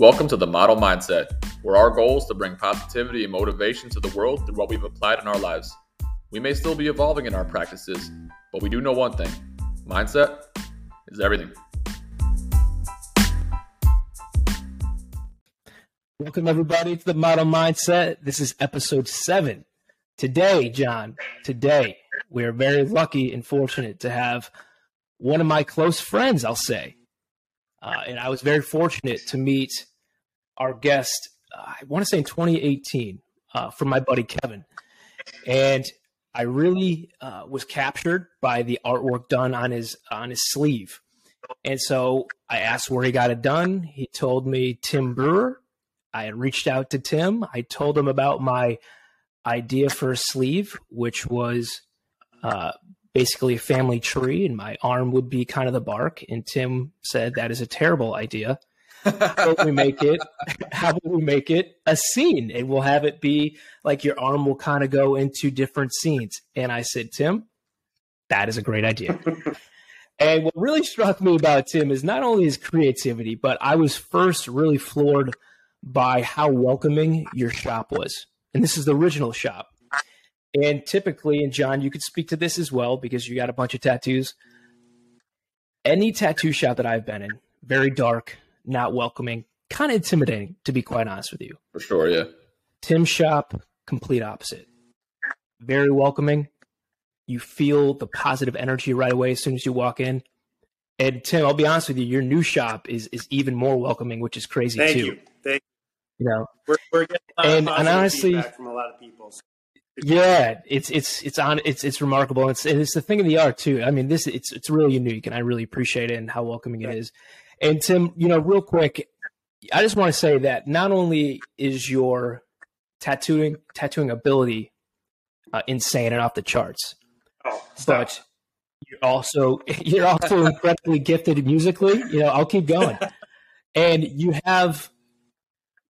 Welcome to the Model Mindset, where our goal is to bring positivity and motivation to the world through what we've applied in our lives. We may still be evolving in our practices, but we do know one thing mindset is everything. Welcome, everybody, to the Model Mindset. This is episode seven. Today, John, today, we are very lucky and fortunate to have one of my close friends, I'll say. Uh, and I was very fortunate to meet our guest, uh, I want to say in 2018, uh, from my buddy Kevin. And I really uh, was captured by the artwork done on his on his sleeve. And so I asked where he got it done. He told me Tim Brewer. I had reached out to Tim. I told him about my idea for a sleeve, which was uh, basically a family tree, and my arm would be kind of the bark. And Tim said that is a terrible idea how we make it? How will we make it a scene? And we'll have it be like your arm will kind of go into different scenes. And I said, Tim, that is a great idea. and what really struck me about Tim is not only his creativity, but I was first really floored by how welcoming your shop was. And this is the original shop. And typically, and John, you could speak to this as well because you got a bunch of tattoos. Any tattoo shop that I've been in, very dark, not welcoming, kind of intimidating, to be quite honest with you. For sure, yeah. Tim Shop, complete opposite. Very welcoming. You feel the positive energy right away as soon as you walk in. And Tim, I'll be honest with you, your new shop is is even more welcoming, which is crazy Thank too. You. Thank you. You know, we're, we're getting and, and honestly, from a lot of people. So. Yeah, it's it's it's on it's it's remarkable. It's and it's the thing of the art too. I mean, this it's it's really unique, and I really appreciate it and how welcoming it is. And Tim, you know, real quick, I just want to say that not only is your tattooing tattooing ability uh, insane and off the charts, oh, but you're also you're also incredibly gifted musically. You know, I'll keep going, and you have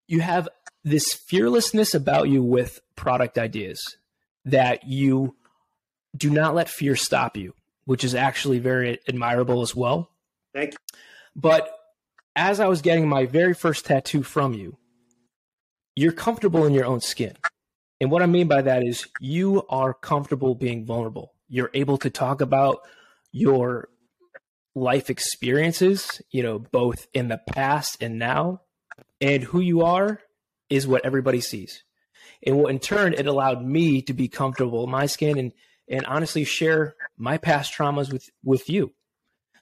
you have this fearlessness about you with product ideas that you do not let fear stop you, which is actually very admirable as well. Thank you. But as I was getting my very first tattoo from you, you're comfortable in your own skin. And what I mean by that is you are comfortable being vulnerable. You're able to talk about your life experiences, you know, both in the past and now. And who you are is what everybody sees. And what in turn, it allowed me to be comfortable in my skin and, and honestly share my past traumas with, with you.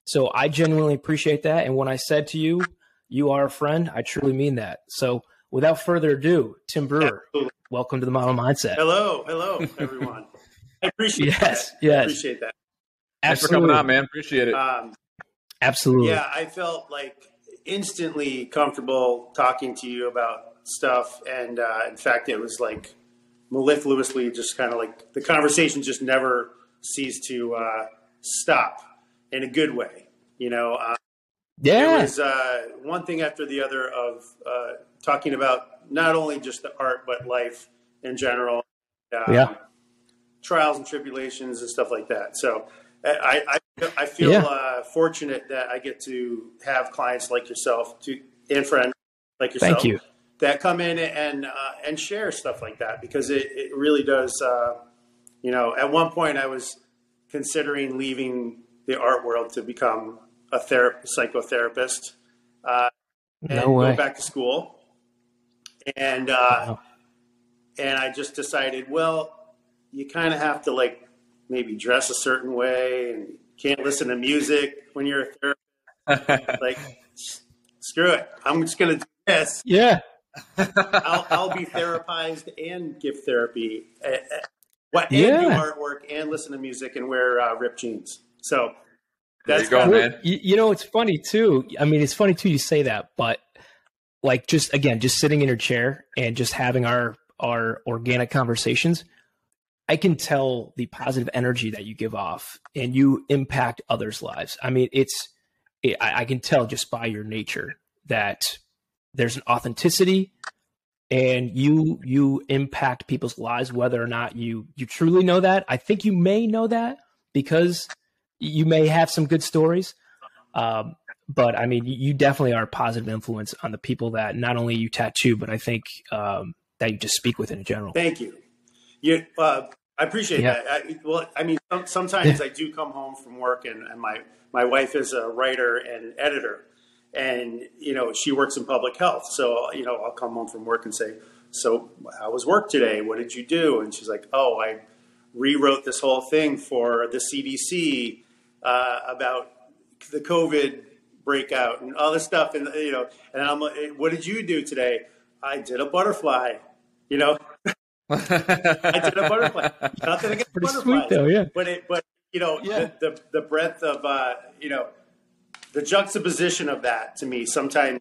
So I genuinely appreciate that. And when I said to you, you are a friend, I truly mean that. So without further ado, Tim Brewer, Absolutely. welcome to the Model Mindset. Hello, hello, everyone. I appreciate yes, that. Yes, I appreciate that. Thanks for coming on, man. Appreciate it. Um, Absolutely. Yeah, I felt like instantly comfortable talking to you about stuff, and uh, in fact, it was like mellifluously just kind of like the conversation just never ceased to uh, stop in a good way. You know, uh, yeah, it was uh, one thing after the other of uh, talking about not only just the art but life in general. Um, yeah, trials and tribulations and stuff like that. So. I, I, I feel yeah. uh, fortunate that I get to have clients like yourself to, and friends like yourself. Thank you. That come in and uh, and share stuff like that because it, it really does. Uh, you know, at one point I was considering leaving the art world to become a ther- psychotherapist uh, and no way. go back to school. And uh, wow. and I just decided, well, you kind of have to like maybe dress a certain way and can't listen to music when you're a therapist. like, screw it, I'm just gonna do this. Yeah. I'll, I'll, be therapized and give therapy. Uh, what and yeah. do artwork and listen to music and wear uh, ripped jeans. So that's there you go, man. You, you know, it's funny too. I mean, it's funny too. You say that, but like just again, just sitting in your chair and just having our our organic conversations, I can tell the positive energy that you give off, and you impact others' lives. I mean, it's it, I, I can tell just by your nature that there's an authenticity and you you impact people's lives whether or not you you truly know that i think you may know that because you may have some good stories um, but I mean, you definitely are a positive influence on the people that not only you tattoo, but I think um, that you just speak with in general. Thank you. You, uh, I appreciate yeah. that. I, well, I mean, sometimes yeah. I do come home from work, and, and my my wife is a writer and editor, and you know she works in public health. So you know I'll come home from work and say, "So how was work today? What did you do?" And she's like, "Oh, I rewrote this whole thing for the CDC uh, about the COVID breakout and all this stuff." And you know, and I'm like, "What did you do today?" I did a butterfly. You know. I did a butterfly. Not that I get pretty sweet though, yeah. But it, but you know, yeah. the, the, the breadth of uh, you know the juxtaposition of that to me sometimes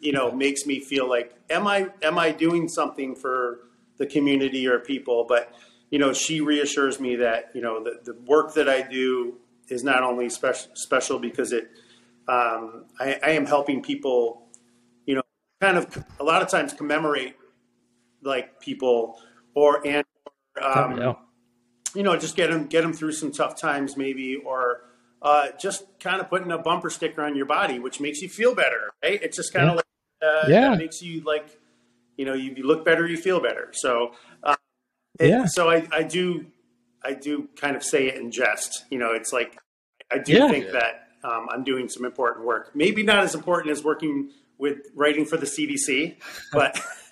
you know makes me feel like am I am I doing something for the community or people? But you know, she reassures me that you know the, the work that I do is not only special special because it um, I, I am helping people, you know, kind of a lot of times commemorate like people or and um, you know just get them get them through some tough times maybe or uh, just kind of putting a bumper sticker on your body which makes you feel better right? It's just kind yeah. of like uh, yeah. makes you like you know you, you, look better you feel better. So uh, yeah. so I, I do I do kind of say it in jest you know it's like I do yeah. think yeah. that um, I'm doing some important work maybe not as important as working with writing for the CDC but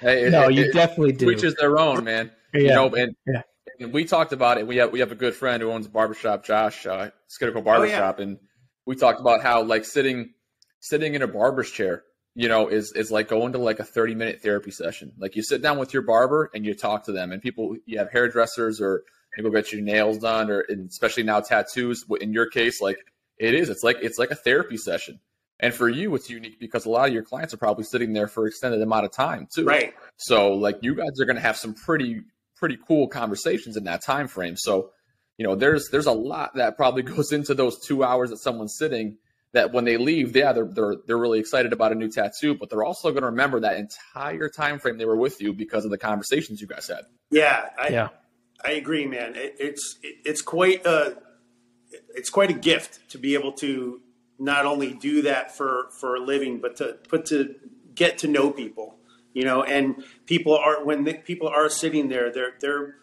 Hey, no, it, you it, definitely do. Which is their own, man. Yeah. You know, and, yeah. and, we talked about it. We have we have a good friend who owns a barbershop, Josh, uh, Skittical Barbershop, oh, yeah. and we talked about how like sitting sitting in a barber's chair, you know, is is like going to like a thirty minute therapy session. Like you sit down with your barber and you talk to them, and people you have hairdressers or go get your nails done, or especially now tattoos. In your case, like it is, it's like it's like a therapy session and for you, it's unique because a lot of your clients are probably sitting there for extended amount of time too. Right. So like you guys are going to have some pretty pretty cool conversations in that time frame. So you know there's there's a lot that probably goes into those two hours that someone's sitting. That when they leave, yeah, they're they're they're really excited about a new tattoo, but they're also going to remember that entire time frame they were with you because of the conversations you guys had. Yeah, I, yeah, I agree, man. It, it's it, it's quite a it's quite a gift to be able to not only do that for for a living, but to put to get to know people, you know. And people are when the, people are sitting there, they're they're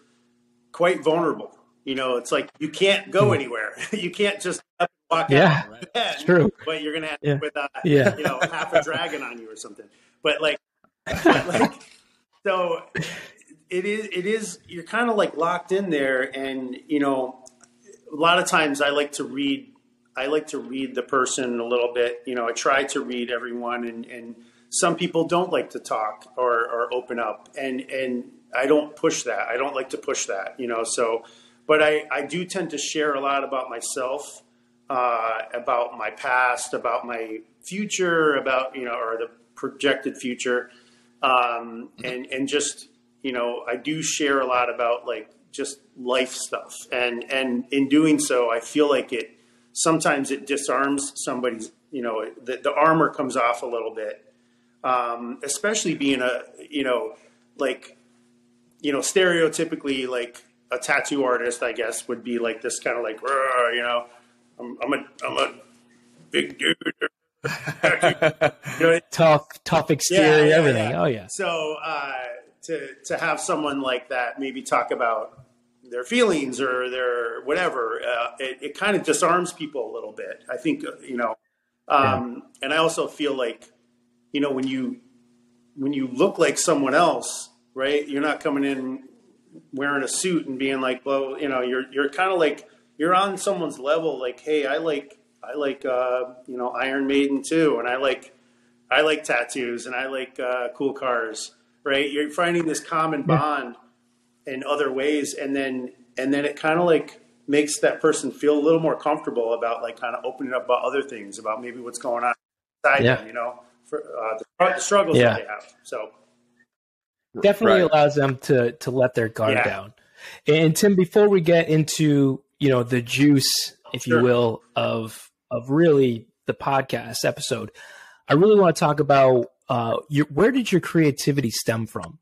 quite vulnerable. You know, it's like you can't go hmm. anywhere. you can't just walk yeah, out. Right? True. But you're gonna have yeah. with uh, yeah. you know half a dragon on you or something. But like, but like so it is it is you're kind of like locked in there and you know a lot of times i like to read I like to read the person a little bit. You know, I try to read everyone, and, and some people don't like to talk or, or open up, and and I don't push that. I don't like to push that. You know, so but I I do tend to share a lot about myself, uh, about my past, about my future, about you know, or the projected future, um, and and just you know, I do share a lot about like just life stuff, and and in doing so, I feel like it sometimes it disarms somebody's, you know, the, the armor comes off a little bit. Um, especially being a, you know, like, you know, stereotypically like a tattoo artist, I guess, would be like this kind of like, you know, I'm, I'm a, I'm a big dude. you know, tough, tough exterior, yeah, yeah, everything. Yeah. Oh yeah. So uh, to to have someone like that maybe talk about their feelings or their whatever, uh, it, it kind of disarms people a little bit. I think uh, you know, um, and I also feel like you know when you when you look like someone else, right? You're not coming in wearing a suit and being like, well, you know, you're you're kind of like you're on someone's level. Like, hey, I like I like uh, you know Iron Maiden too, and I like I like tattoos and I like uh, cool cars. Right? You're finding this common bond in other ways and then and then it kind of like makes that person feel a little more comfortable about like kind of opening up about other things about maybe what's going on inside yeah. them you know for uh, the, the, struggles yeah. that they have so definitely right. allows them to to let their guard yeah. down and tim before we get into you know the juice if sure. you will of of really the podcast episode i really want to talk about uh your where did your creativity stem from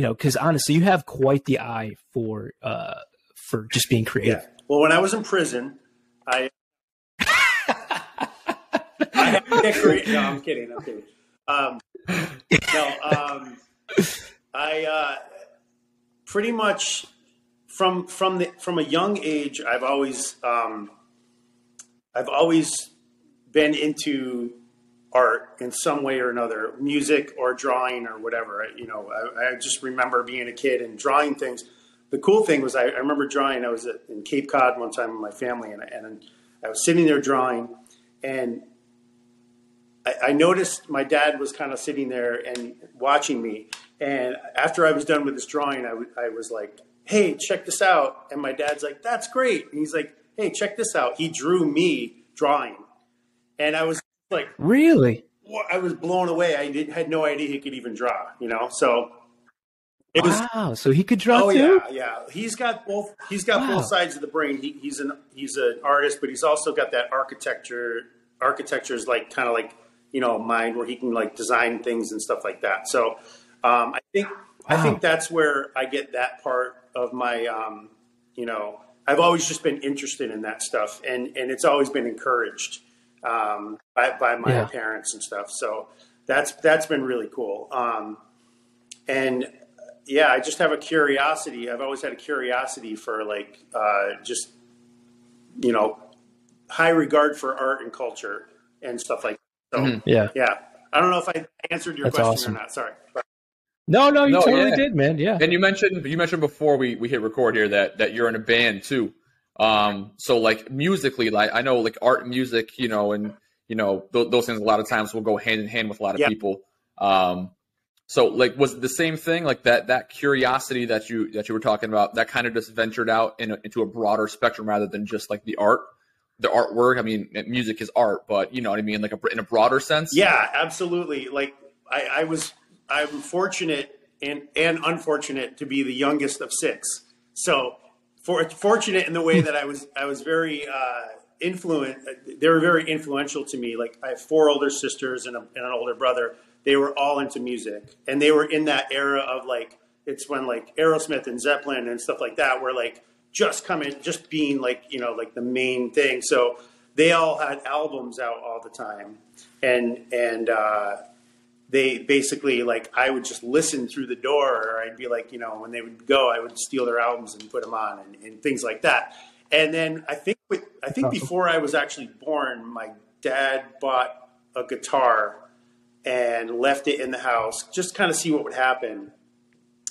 you know, because honestly, you have quite the eye for uh, for just being creative. Yeah. Well, when I was in prison, I decorate. No, I'm kidding. I'm kidding. Um, no, um, I uh, pretty much from from the from a young age, I've always um, I've always been into art in some way or another, music or drawing or whatever. I, you know, I, I, just remember being a kid and drawing things. The cool thing was I, I remember drawing. I was at, in Cape Cod one time with my family, and, and I was sitting there drawing, and I, noticed my dad was kind of sitting there and watching me. And after I was done with this drawing, I, w- I was like, "Hey, check this out!" And my dad's like, "That's great." And he's like, "Hey, check this out." He drew me drawing, and I was like, "Really?" I was blown away. I did, had no idea he could even draw. You know, so it was wow. So he could draw oh, too. Yeah, yeah. He's got both. He's got wow. both sides of the brain. He, he's an he's an artist, but he's also got that architecture. Architecture is like kind of like you know mind where he can like design things and stuff like that. So um, I think wow. I think that's where I get that part of my um, you know I've always just been interested in that stuff and and it's always been encouraged um, by, by my yeah. parents and stuff. So that's that's been really cool. Um, and yeah, I just have a curiosity. I've always had a curiosity for like uh, just you know high regard for art and culture and stuff like that. So, mm-hmm. Yeah, yeah. I don't know if I answered your That's question awesome. or not. Sorry. No, no, you no, totally yeah. did, man. Yeah. And you mentioned you mentioned before we, we hit record here that that you're in a band too. Um, so like musically, like I know like art and music, you know, and you know th- those things a lot of times will go hand in hand with a lot of yeah. people. Um, so like was it the same thing like that that curiosity that you that you were talking about that kind of just ventured out in a, into a broader spectrum rather than just like the art the artwork i mean music is art but you know what i mean like a, in a broader sense yeah absolutely like i, I was i'm fortunate and and unfortunate to be the youngest of six. So for fortunate in the way that i was i was very uh influent they were very influential to me. Like i have four older sisters and, a, and an older brother. They were all into music. And they were in that era of like it's when like Aerosmith and Zeppelin and stuff like that were like just coming just being like you know like the main thing. So they all had albums out all the time. And and uh, they basically like I would just listen through the door or I'd be like you know when they would go I would steal their albums and put them on and, and things like that and then I think with, I think before I was actually born my dad bought a guitar and left it in the house, just kind of see what would happen.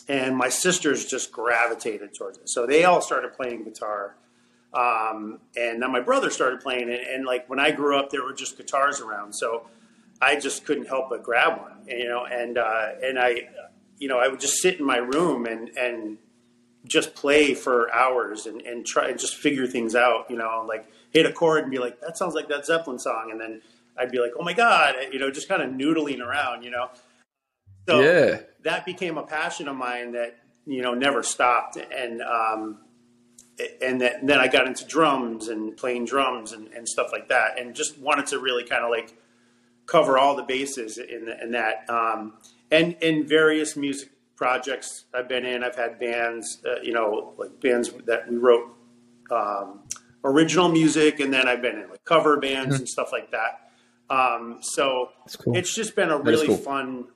And my sisters just gravitated towards it. So they all started playing guitar. Um, and then my brother started playing it. And like when I grew up, there were just guitars around. So I just couldn't help but grab one, you know, and, uh, and I, you know, I would just sit in my room and, and just play for hours and, and try and just figure things out, you know, like hit a chord and be like, that sounds like that Zeppelin song. And then I'd be like, oh my God, you know, just kind of noodling around, you know. So yeah. that became a passion of mine that, you know, never stopped. And, um, and that, then I got into drums and playing drums and, and stuff like that, and just wanted to really kind of like cover all the bases in, in that. Um, and in various music projects I've been in, I've had bands, uh, you know, like bands that we wrote um, original music, and then I've been in like cover bands mm-hmm. and stuff like that. Um, so cool. it's just been a really cool. fun,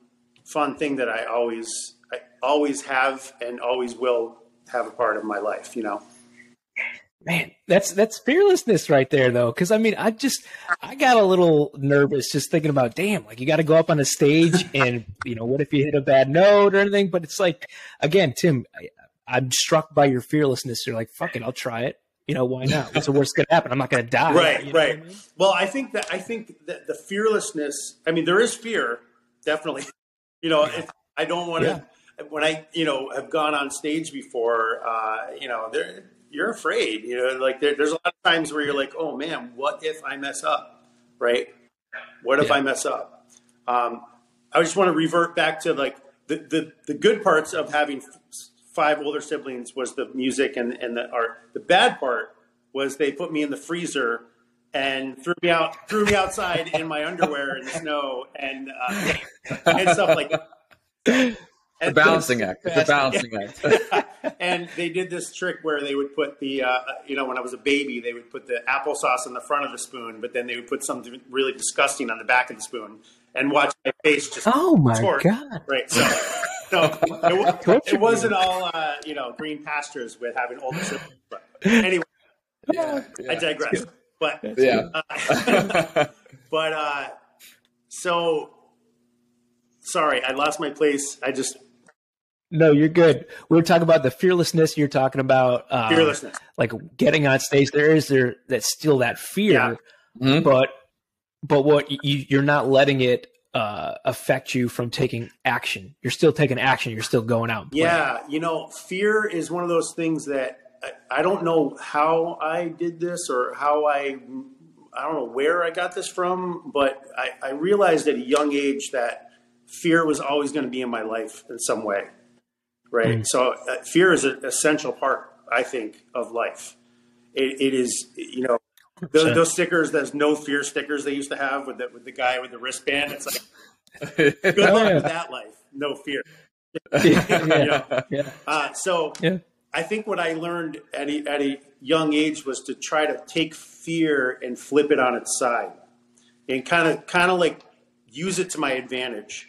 fun thing that I always, I always have and always will have a part of my life. You know. Man, that's that's fearlessness right there, though. Because I mean, I just I got a little nervous just thinking about, damn, like you got to go up on a stage and you know, what if you hit a bad note or anything? But it's like, again, Tim, I, I'm struck by your fearlessness. You're like, fuck it, I'll try it you know, why not? What's the worst going to happen? I'm not going to die. Right, you know right. I mean? Well, I think that I think that the fearlessness. I mean, there is fear, definitely. You know, yeah. I don't want to. Yeah. When I, you know, have gone on stage before, uh, you know, there you're afraid. You know, like there, there's a lot of times where you're like, oh man, what if I mess up? Right? What if yeah. I mess up? Um, I just want to revert back to like the, the the good parts of having five older siblings was the music and, and the art. The bad part was they put me in the freezer and threw me out, threw me outside in my underwear in the snow and uh, and stuff like. That. A balancing act. It's a balancing act. and they did this trick where they would put the, uh, you know, when I was a baby, they would put the applesauce in the front of the spoon, but then they would put something really disgusting on the back of the spoon and watch my face just. Oh my god! Right. So, so it, it wasn't all, uh, you know, green pastures with having older siblings. But anyway, yeah, yeah, I digress. But yeah, uh, but uh, so sorry, I lost my place. I just no, you're good. We are talking about the fearlessness. You're talking about um, fearlessness, like getting on stage. There is there that's still that fear, yeah. mm-hmm. but but what you, you're not letting it uh, affect you from taking action. You're still taking action. You're still going out. Yeah, you know, fear is one of those things that I, I don't know how I did this or how I I don't know where I got this from, but I, I realized at a young age that fear was always going to be in my life in some way right? Mm. So uh, fear is an essential part, I think, of life. it, it is, you know, those, those, stickers, those no fear stickers they used to have with the, with the guy with the wristband. It's like, good luck oh, yeah. with that life. No fear. yeah. yeah. Uh, so. I think what I learned at a, at a young age was to try to take fear and flip it on its side and kind of, kind of like use it to my advantage.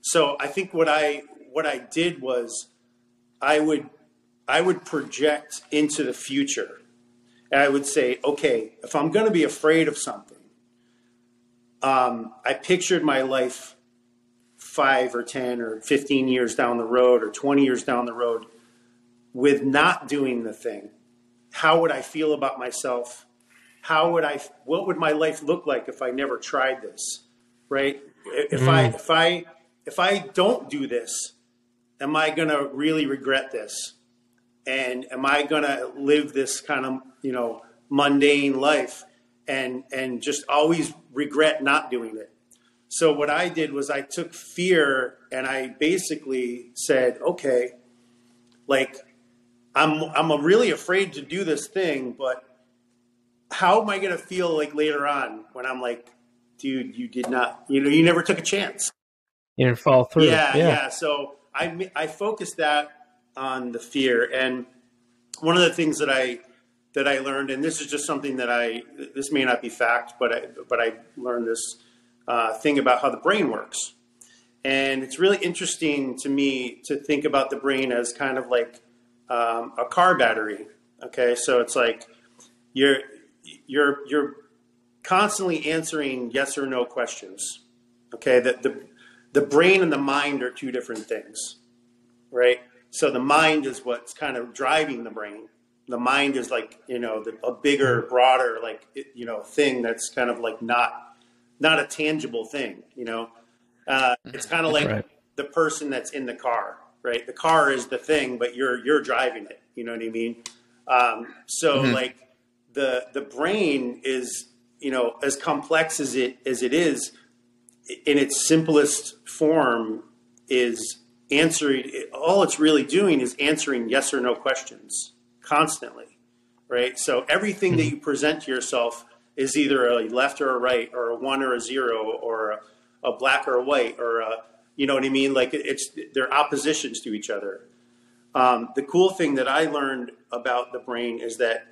So I think what I, what I did was I would I would project into the future. And I would say, okay, if I'm going to be afraid of something, um, I pictured my life five or 10 or 15 years down the road or 20 years down the road with not doing the thing. How would I feel about myself? How would I, what would my life look like if I never tried this? Right? If mm. I, if I, if I don't do this, am I going to really regret this? And am I going to live this kind of, you know, mundane life and and just always regret not doing it? So what I did was I took fear and I basically said, okay, like I'm I'm really afraid to do this thing, but how am I going to feel like later on when I'm like, dude, you did not, you know, you never took a chance. You didn't fall through. Yeah, yeah. yeah. So I, I focused that on the fear. And one of the things that I that I learned, and this is just something that I this may not be fact, but I but I learned this uh, thing about how the brain works. And it's really interesting to me to think about the brain as kind of like um, a car battery. Okay, so it's like you're you're you're constantly answering yes or no questions. Okay, that the the brain and the mind are two different things, right? So the mind is what's kind of driving the brain. The mind is like you know the, a bigger, broader like you know thing that's kind of like not not a tangible thing. You know, uh, it's kind of like right. the person that's in the car, right? The car is the thing, but you're you're driving it. You know what I mean? Um, so mm-hmm. like the the brain is you know as complex as it as it is in its simplest form is answering all it's really doing is answering yes or no questions constantly right? So everything that mm-hmm. you present to yourself is either a left or a right or a one or a zero or a, a black or a white or a you know what i mean? Like it's they're oppositions to each other. Um, the cool thing that i learned about the brain is that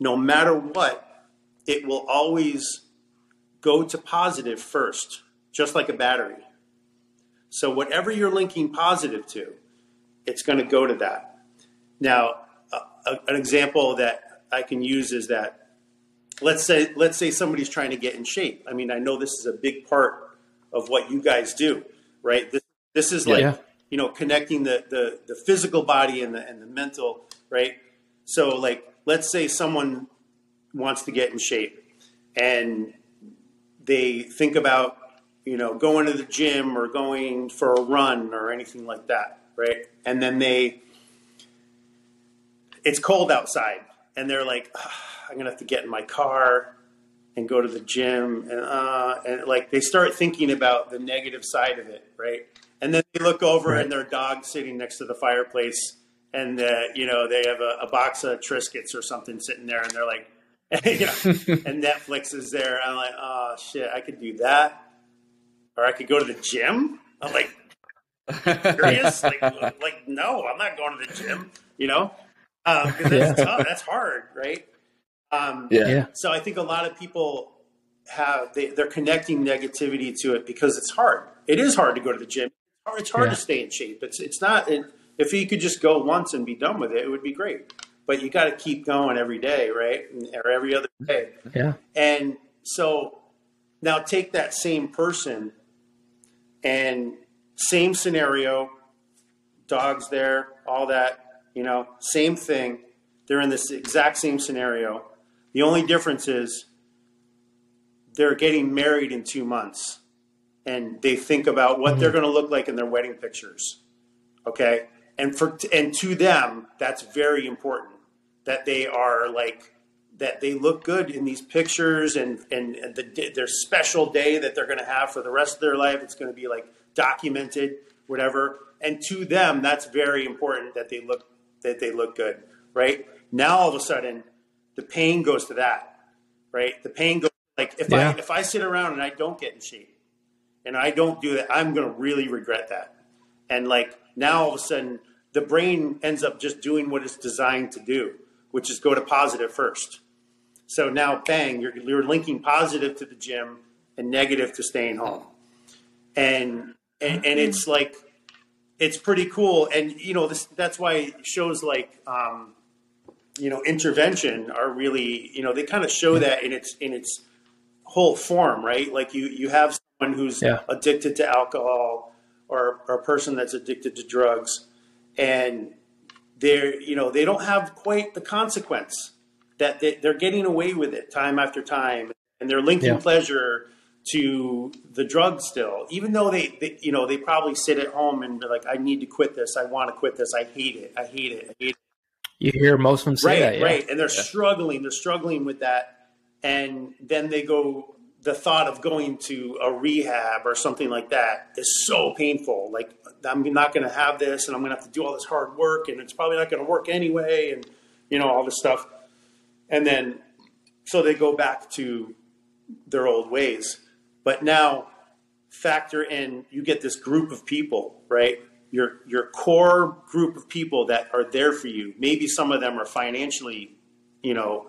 no matter what it will always go to positive first just like a battery. So whatever you're linking positive to, it's going to go to that. Now, uh, an example that I can use is that let's say let's say somebody's trying to get in shape. I mean, I know this is a big part of what you guys do, right? This, this is like yeah. you know connecting the, the the physical body and the and the mental, right? So like let's say someone wants to get in shape and they think about you know, going to the gym or going for a run or anything like that, right? And then they, it's cold outside, and they're like, oh, I'm gonna have to get in my car and go to the gym, and uh, and like they start thinking about the negative side of it, right? And then they look over right. and their dog's sitting next to the fireplace, and uh, you know they have a, a box of Triscuits or something sitting there, and they're like, you know, and Netflix is there. I'm like, oh shit, I could do that or I could go to the gym. I'm like, serious? like, like, no, I'm not going to the gym. You know, because um, that's yeah. tough. That's hard, right? Um, yeah. yeah. So I think a lot of people have they, they're connecting negativity to it because it's hard. It is hard to go to the gym. It's hard yeah. to stay in shape. It's it's not. It, if you could just go once and be done with it, it would be great. But you got to keep going every day, right? Or every other day. Yeah. And so now take that same person and same scenario, dogs there, all that, you know, same thing. They're in this exact same scenario. The only difference is they're getting married in two months and they think about what mm-hmm. they're going to look like in their wedding pictures. Okay. And for, and to them, that's very important that they are like, that they look good in these pictures and, and, the, their special day that they're going to have for the rest of their life. It's going to be like documented, whatever. And to them, that's very important that they look, that they look good. Right now, all of a sudden, the pain goes to that, right? The pain goes like if yeah. I if I sit around and I don't get in shape and I don't do that, I'm gonna really regret that. And like now all of a sudden the brain ends up just doing what it's designed to do, which is go to positive first. So now bang, you're you're linking positive to the gym and negative to staying home. And and, and it's like it's pretty cool. And you know, this that's why shows like um, you know intervention are really you know they kind of show that in its in its whole form right like you you have someone who's yeah. addicted to alcohol or, or a person that's addicted to drugs and they're you know they don't have quite the consequence that they, are getting away with it time after time and they're linking yeah. pleasure to the drug still even though they, they, you know they probably sit at home and be like i need to quit this i want to quit this i hate it i hate it i hate it you hear most of them say right, that, yeah. right, and they're yeah. struggling. They're struggling with that, and then they go. The thought of going to a rehab or something like that is so painful. Like I'm not going to have this, and I'm going to have to do all this hard work, and it's probably not going to work anyway, and you know all this stuff. And then, so they go back to their old ways. But now, factor in you get this group of people, right? your your core group of people that are there for you. Maybe some of them are financially, you know,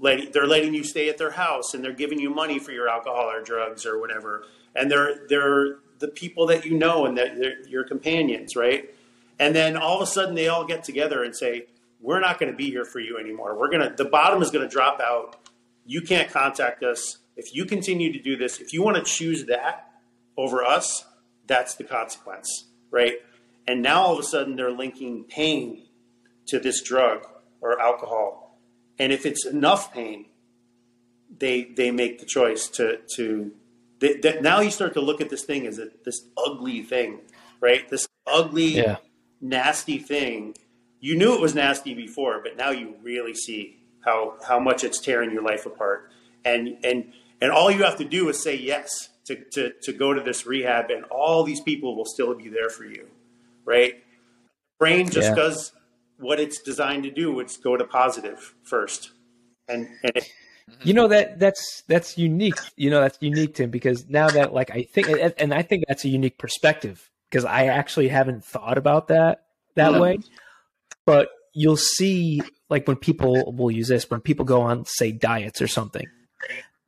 letting, they're letting you stay at their house and they're giving you money for your alcohol or drugs or whatever. And they're they're the people that you know and that they're your companions, right? And then all of a sudden they all get together and say, "We're not going to be here for you anymore. We're gonna the bottom is going to drop out. You can't contact us if you continue to do this. If you want to choose that over us, that's the consequence." right? And now all of a sudden they're linking pain to this drug or alcohol. And if it's enough pain, they they make the choice to to they, they, now you start to look at this thing as a, this ugly thing, right? This ugly, yeah. nasty thing. You knew it was nasty before, but now you really see how how much it's tearing your life apart. And and and all you have to do is say yes to, to, to go to this rehab and all these people will still be there for you, right? Brain just yeah. does what it's designed to do. It's go to positive first. And, and it, you know that that's that's unique. You know that's unique to him because now that like I think and I think that's a unique perspective because I actually haven't thought about that that mm-hmm. way. But you'll see like when people will use this when people go on say diets or something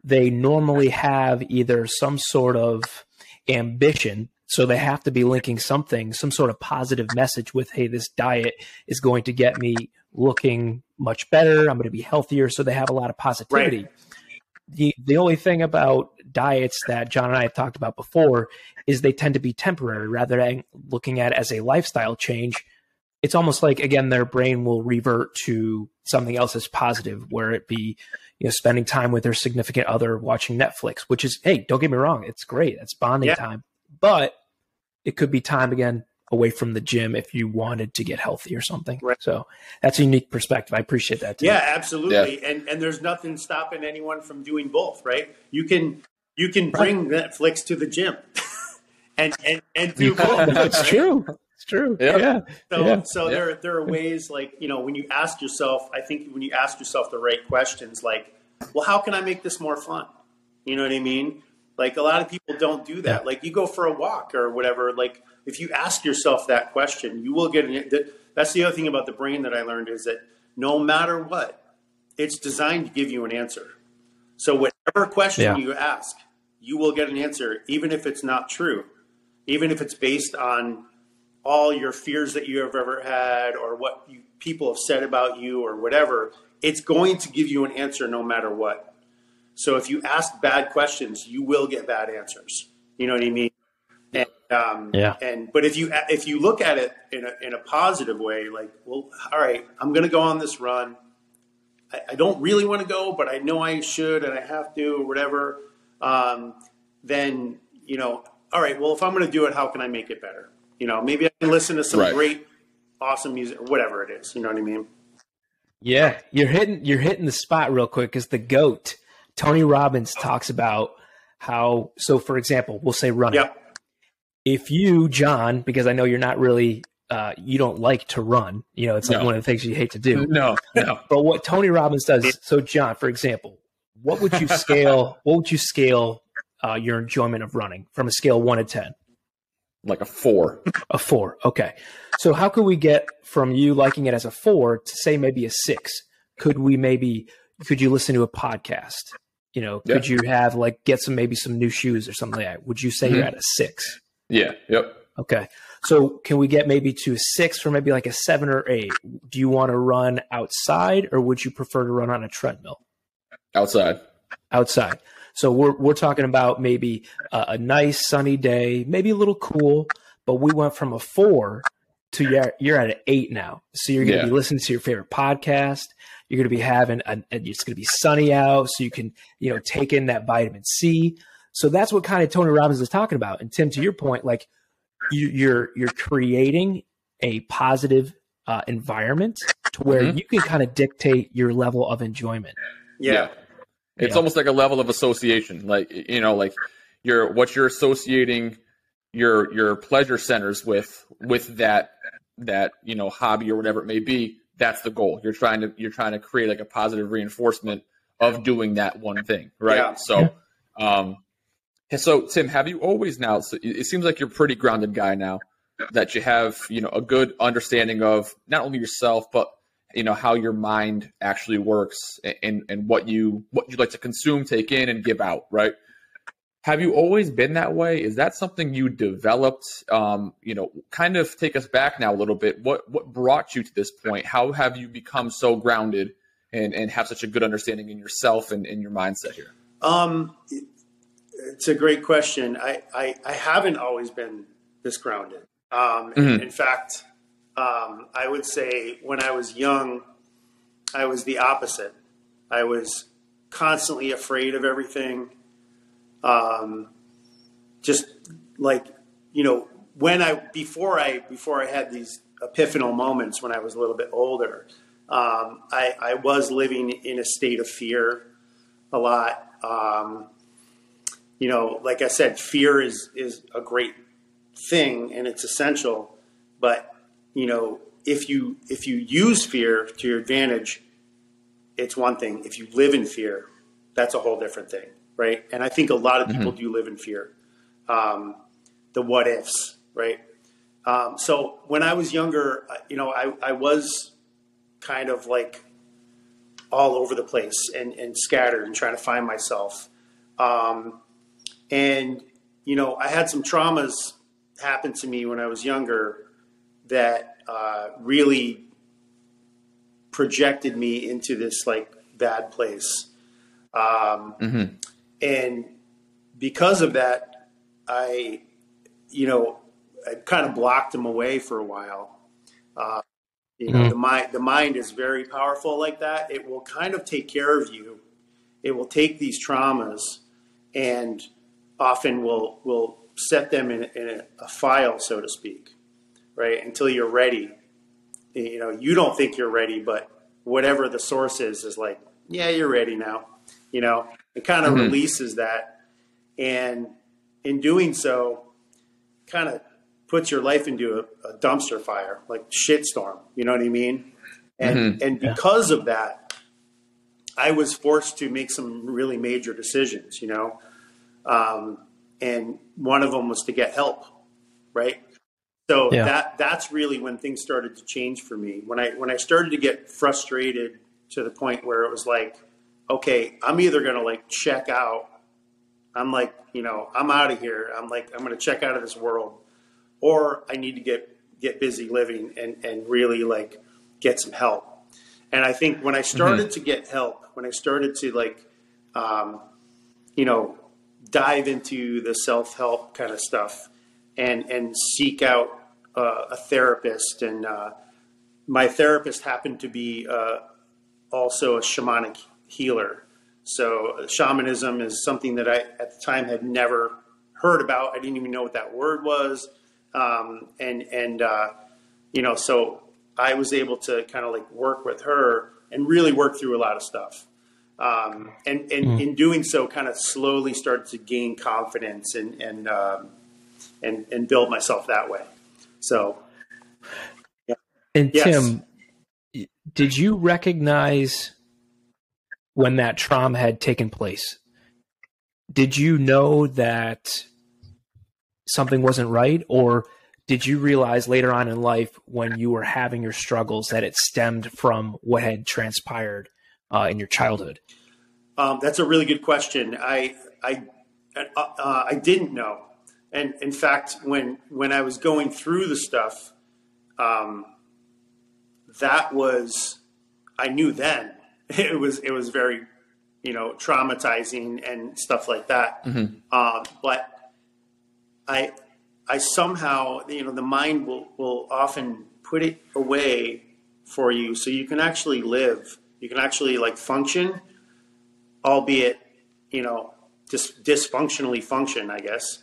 they normally have either some sort of ambition. So they have to be linking something, some sort of positive message with, hey, this diet is going to get me looking much better. I'm going to be healthier. So they have a lot of positivity. Right. The, the only thing about diets that John and I have talked about before is they tend to be temporary rather than looking at it as a lifestyle change. It's almost like, again, their brain will revert to something else as positive, where it be, you know, spending time with their significant other, watching Netflix, which is, hey, don't get me wrong, it's great. It's bonding yeah. time. But it could be time again away from the gym if you wanted to get healthy or something. Right. So that's a unique perspective. I appreciate that. Too. Yeah, absolutely. Yeah. And and there's nothing stopping anyone from doing both, right? You can you can bring right. Netflix to the gym and and, and do both. that's right? true. It's true. Yeah. yeah. So, yeah. so yeah. there, there are ways like, you know, when you ask yourself, I think when you ask yourself the right questions, like, well, how can I make this more fun? You know what I mean? Like a lot of people don't do that. Yeah. Like you go for a walk or whatever. Like if you ask yourself that question, you will get an. that- That's the other thing about the brain that I learned is that no matter what, it's designed to give you an answer. So whatever question Yeah. you ask, you will get an answer, even if it's not true, even if it's based on all your fears that you have ever had or what you, people have said about you or whatever. It's going to give you an answer no matter what. So if you ask bad questions, you will get bad answers. You know what I mean? And, um, Yeah. And but if you if you look at it in a in a positive way, like, well, all right, I'm going to go on this run. I, I don't really want to go, but I know I should and I have to or whatever. Um, then you know, all right. Well, if I'm going to do it, how can I make it better? You know, maybe I can listen to some Right. great, awesome music or whatever it is. You know what I mean? Yeah, you're hitting you're hitting the spot real quick because the goat Tony Robbins talks about how. So, for example, we'll say running. Yep. If you, John, because I know you're not really uh, you don't like to run. You know, it's like No. one of the things you hate to do. No, no. But what Tony Robbins does, so John, for example, what would you scale? what would you scale uh, your enjoyment of running from a scale of one to ten? Like a four. A four. Okay. So how could we get from you liking it as a four to say maybe a six? Could we maybe could you listen to a podcast? You know, could you have like get some maybe some new shoes or something like that? Would you say you're Mhm. at a six? Yeah. Yep. Okay. So can we get maybe to a six for maybe like a seven or eight? Do you want to run outside or would you prefer to run on a treadmill? Outside. outside. So we're we're talking about maybe a, a nice sunny day, maybe a little cool, but we went from a four to you're, you're at an eight now. So you're going to Yeah. be listening to your favorite podcast. You're going to be having a, it's going to be sunny out, so you can you know take in that vitamin C. So that's what kind of Tony Robbins is talking about. And Tim, to your point, like you, you're you're creating a positive uh, environment to where Mhm. you can kind of dictate your level of enjoyment. Yeah. It's Yeah. almost like a level of association. Like you know, like you're what you're associating your your pleasure centers with with that that you know hobby or whatever it may be. That's the goal. You're trying to you're trying to create like a positive reinforcement of doing that one thing, right? Yeah. So, um, so Tim, have you always now? So it seems like you're a pretty grounded guy now. That you have, you know, a good understanding of not only yourself but you know how your mind actually works and and what you what you like to consume take in and give out right have you always been that way is that something you developed um you know kind of take us back now a little bit what what brought you to this point how have you become so grounded and and have such a good understanding in yourself and in your mindset here Um, it's a great question. I, I, I haven't always been this grounded. Um, Mhm. In fact, um, I would say when I was young, I was the opposite. I was constantly afraid of everything. Um, just like you know, when I before I before I had these epiphanal moments when I was a little bit older, um, I, I was living in a state of fear a lot. Um, you know, like I said, fear is is a great thing and it's essential. But you know, if you if you use fear to your advantage, it's one thing. If you live in fear, that's a whole different thing, right? And I think a lot of people do live in fear. Um, the what ifs, right? Um, so when I was younger, you know, I, I was kind of like all over the place and, and scattered and trying to find myself. Um, and, you know, I had some traumas happen to me when I was younger that uh, really projected me into this like bad place. Um, mm-hmm. and because of that, I, you know, I kind of blocked them away for a while. Uh, you know, Mhm. the mind the mind is very powerful like that. It will kind of take care of you. It will take these traumas and often will will set them in, in a, a file, so to speak, right? Until you're ready. You know, you don't think you're ready, but whatever the source is is like, yeah, you're ready now. You know, it kind of Mhm. releases that, and in doing so, kind of puts your life into a, a dumpster fire, like shitstorm. You know what I mean? And Mhm. and because of that, I was forced to make some really major decisions. You know, um, and one of them was to get help, right? So Yeah. that that's really when things started to change for me. When I when I started to get frustrated to the point where it was like, okay, I'm either gonna like check out. I'm like, you know, I'm out of here. I'm like, I'm gonna check out of this world, or I need to get get busy living and and really like get some help. And I think when I started to get help, when I started to like, um, you know, dive into the self help kind of stuff, and and seek out uh, a therapist, and uh, my therapist happened to be uh, also a shamanic healer. So shamanism is something that I at the time had never heard about. I didn't even know what that word was, um, and and uh, you know, so I was able to kind of like work with her and really work through a lot of stuff. Um, and and in doing so, kind of slowly started to gain confidence and and um, and and build myself that way. So And Yes. Tim, did you recognize when that trauma had taken place? Did you know that something wasn't right, or did you realize later on in life when you were having your struggles that it stemmed from what had transpired uh, in your childhood? Um, that's a really good question. I I uh, uh, I didn't know, and in fact, when when I was going through the stuff, um, that was I knew then it was it was very you know traumatizing and stuff like that. Um, but I I somehow you know the mind will will often put it away for you so you can actually live. You can actually like function albeit you know dis- dysfunctionally function i guess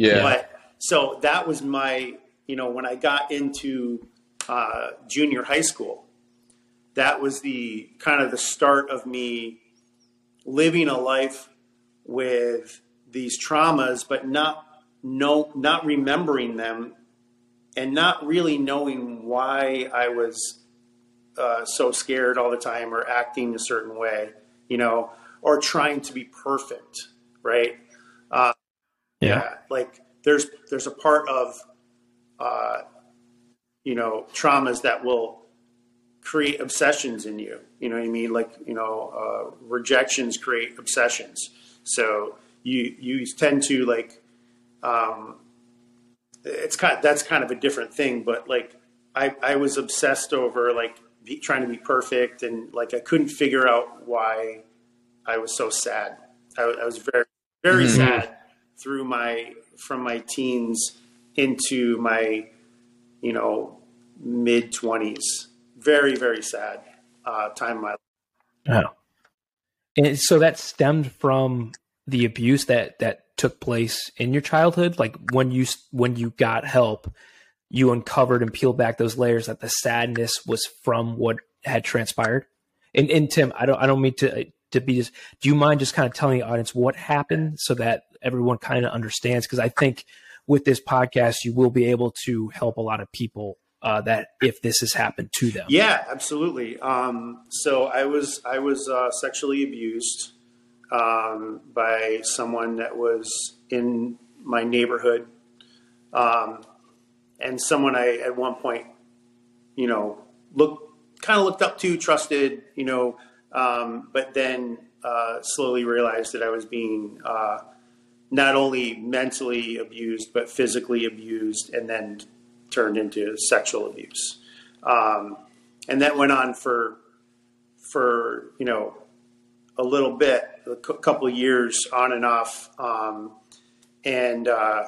Yeah. but so that was my you know when i got into uh, junior high school that was the kind of the start of me living a life with these traumas but not no not remembering them and not really knowing why i was uh, so scared all the time or acting a certain way you know, or trying to be perfect, right? Uh, yeah. like there's there's a part of uh, you know traumas that will create obsessions in you. You know what I mean? Like you know, uh, rejections create obsessions. So you you tend to like um, it's kind of, that's kind of a different thing, but like I I was obsessed over like be, trying to be perfect and like I couldn't figure out why I was so sad. I, I was very very Mhm. sad through my from my teens into my you know mid twenties. Very very sad uh, time in my life. Oh. And so that stemmed from the abuse that that took place in your childhood like when you when you got help you uncovered and peeled back those layers that the sadness was from what had transpired and and Tim I don't I don't mean to to be just do you mind just kind of telling the audience what happened so that everyone kind of understands because I think with this podcast you will be able to help a lot of people uh, that if this has happened to them Yeah, absolutely. Um, so I was I was uh, sexually abused um, by someone that was in my neighborhood, um, and someone I at one point, you know, look kind of looked up to, trusted, you know, um, but then uh, slowly realized that I was being uh, not only mentally abused but physically abused, and then turned into sexual abuse. Um, and that went on for for you know a little bit, a couple years on and off, um, and uh,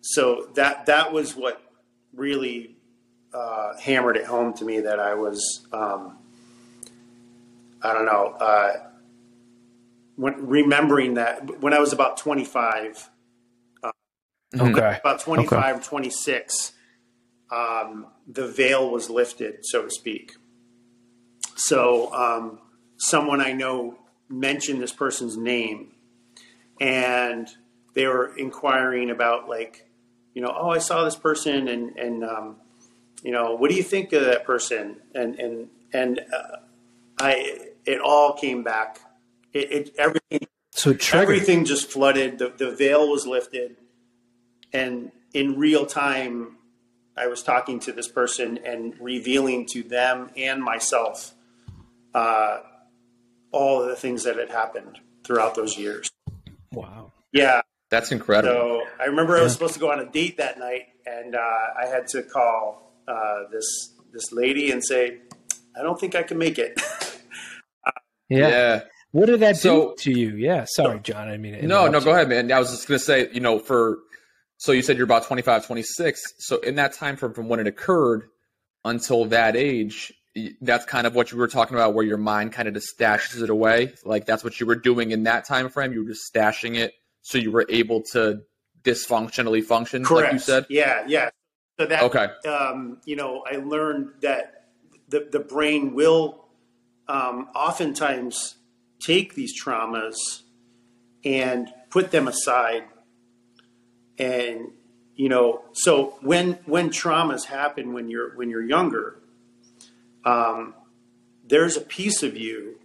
so that that was what really uh, hammered it home to me that I was um, I don't know uh, when remembering that when I was about twenty five okay. about 25 or 26 um, the veil was lifted so to speak. So um, someone i know mentioned this person's name and they were inquiring about like you know oh i saw this person and and um, you know what do you think of that person? And and and uh, i it all came back it, it everything So it everything just flooded. The, the veil was lifted. And in real time, I was talking to this person and revealing to them and myself uh, all of the things that had happened throughout those years. Wow. Yeah. That's incredible. So I remember I was supposed to go on a date that night, and uh, I had to call uh, this this lady and say, "I don't think I can make it." Yeah. yeah. What did that So- do to you? Yeah. Sorry, John. I mean, No, no, go ahead, man. I was just going to say, you know, for so you said you're about 25, 26. So in that time from from when it occurred until that age, that's kind of what you were talking about, where your mind kind of just stashes it away. Like that's what you were doing in that time frame. You were just stashing it, so you were able to dysfunctionally function, Correct. like you said. Yeah, yeah. So that Okay. um, you know, I learned that the the brain will um, oftentimes take these traumas and put them aside, and you know, so when when traumas happen when you're when you're younger, um, there's a piece of you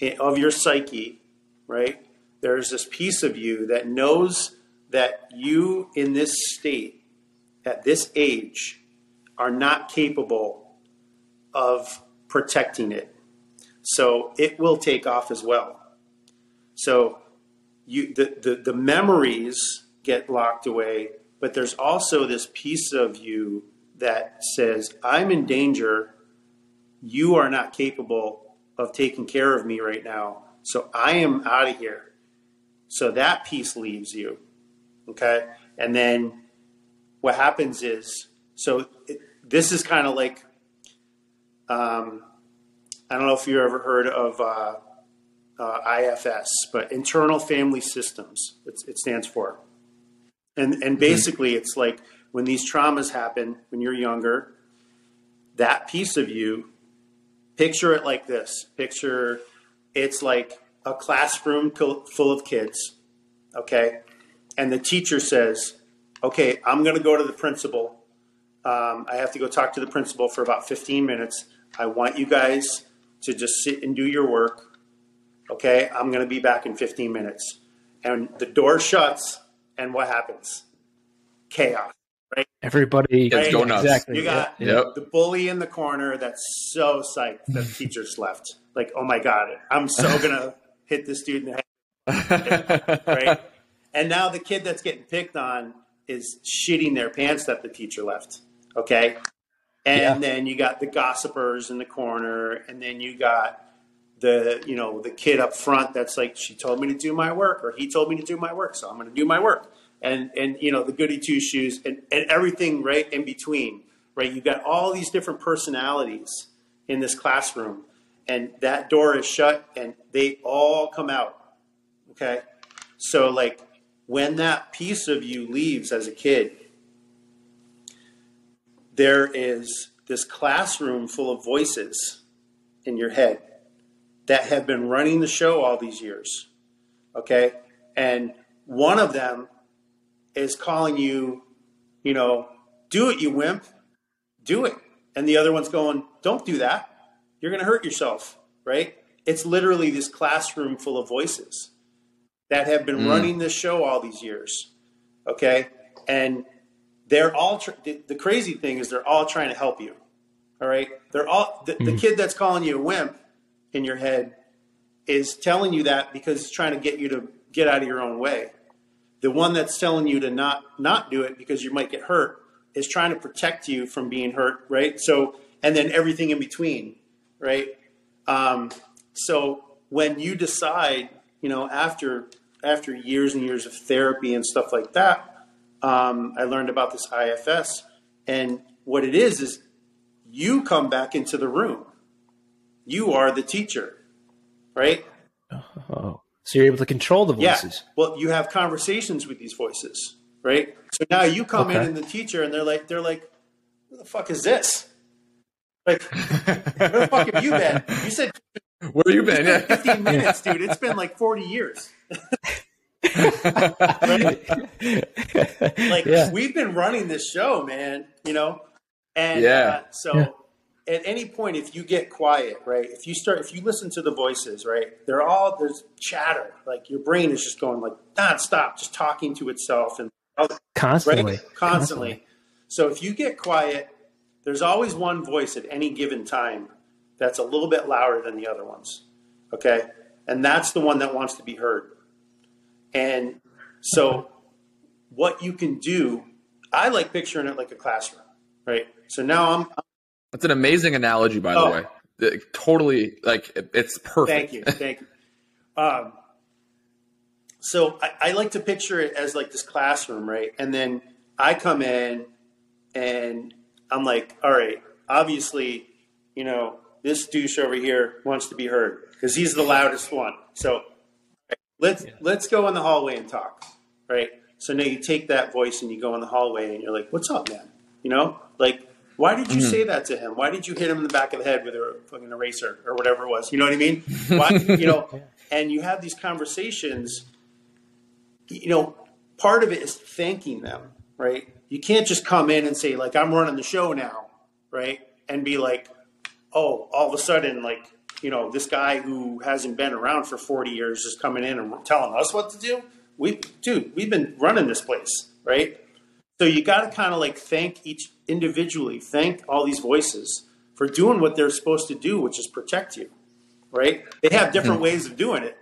eh, of your psyche, right? There's this piece of you that knows that you in this state at this age are not capable of protecting it. So it will take off as well. So you the, the, the memories get locked away, but there's also this piece of you that says, I'm in danger. You are not capable of taking care of me right now. So I am out of here. So that piece leaves you. Okay. And then what happens is so it, this is kind of like um, I don't know if you ever heard of uh, uh, IFS, but internal family systems. It stands for, and and basically it's like when these traumas happen when you're younger, that piece of you, picture it like this. Picture it's like a classroom full of kids, okay, and the teacher says, okay, I'm going to go to the principal. Um, I have to go talk to the principal for about 15 minutes. I want you guys to just sit and do your work. Okay, I'm going to be back in 15 minutes. And the door shuts, and what happens? Chaos. Right? Everybody. Kids go nuts. Exactly. You got yeah, yeah. Yep. the bully in the corner that's so psyched that the teacher's left. Like, oh my God, I'm so going to hit this dude in the head. right? and now the kid that's getting picked on is shitting their pants that the teacher left. Okay. And Yeah. then you got the gossipers in the corner, and then you got the you know the kid up front that's like she told me to do my work or he told me to do my work so i'm going to do my work. And and you know the goody two shoes and, and everything right in between right? You got all these different personalities in this classroom and that door is shut and they all come out okay? So like when that piece of you leaves as a kid there is this classroom full of voices in your head that have been running the show all these years. Okay. And one of them is calling you, you know, do it, you wimp, do it. And the other one's going, don't do that. You're going to hurt yourself. Right. It's literally this classroom full of voices that have been Mm. running this show all these years. Okay. And they're all, tr- the, the crazy thing is they're all trying to help you. All right. They're all, the, the Mhm. kid that's calling you a wimp in your head is telling you that because it's trying to get you to get out of your own way. The one that's telling you to not not do it because you might get hurt is trying to protect you from being hurt, right? So, and then everything in between, right? Um, so when you decide, you know, after after years and years of therapy and stuff like that, um, I learned about this IFS, and what it is is you come back into the room. You are the teacher, right? Oh. So you're able to control the voices. Yeah. Well, you have conversations with these voices, right? So now you come in Okay. and the teacher, and they're like, they're like, "What the fuck is this? Like, where the fuck have you been? You said Where have you been? Yeah. 15 minutes, dude. It's been like 40 years. Like Yeah. we've been running this show, man. You know, and Yeah. uh, so Yeah. at any point, if you get quiet, right? If you start, if you listen to the voices, right? They're all there's chatter. Like your brain is just going like nonstop, just talking to itself and constantly, right? constantly. constantly. So if you get quiet, there's always one voice at any given time that's a little bit louder than the other ones. Okay, and that's the one that wants to be heard. And so, what you can do, I like picturing it like a classroom, right? So now I'm, that's an amazing analogy, by oh. the way. It, totally, like it's perfect. Thank you, thank you. Um, so I, I, like to picture it as like this classroom, right? And then I come in, and I'm like, all right, obviously, you know, this douche over here wants to be heard because he's the loudest one. So let's yeah. let's go in the hallway and talk, right? So now you take that voice and you go in the hallway and you're like, "What's up, man?" You know, like why did you mm-hmm. say that to him? Why did you hit him in the back of the head with a fucking eraser or whatever it was? You know what I mean? Why, you know, and you have these conversations. You know, part of it is thanking them, right? You can't just come in and say like I'm running the show now, right? And be like, oh, all of a sudden, like you know, this guy who hasn't been around for 40 years is coming in and telling us what to do. We, dude, we've been running this place, right? So you got to kind of like thank each individually, thank all these voices for doing what they're supposed to do, which is protect you, right? They have different mm-hmm. ways of doing it,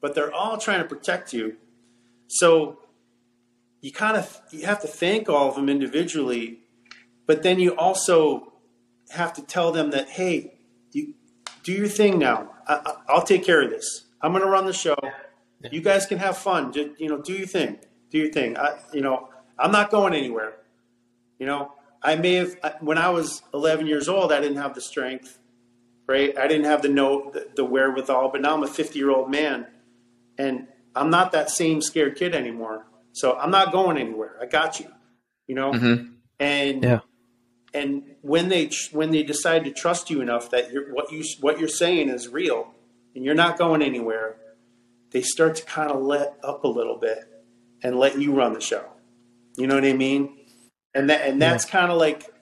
but they're all trying to protect you. So you kind of you have to thank all of them individually, but then you also have to tell them that hey, you do your thing now. I, will take care of this. I'm going to run the show. You guys can have fun. Just, you know, do your thing. Do your thing. I, you know, I'm not going anywhere. You know, I may have when I was 11 years old, I didn't have the strength, right? I didn't have the know the, the wherewithal. But now I'm a 50 year old man, and I'm not that same scared kid anymore. So I'm not going anywhere. I got you. You know, mm-hmm. and yeah. And when they when they decide to trust you enough that you're, what you what you're saying is real, and you're not going anywhere, they start to kind of let up a little bit and let you run the show. You know what I mean? And that and that's yeah. kind of like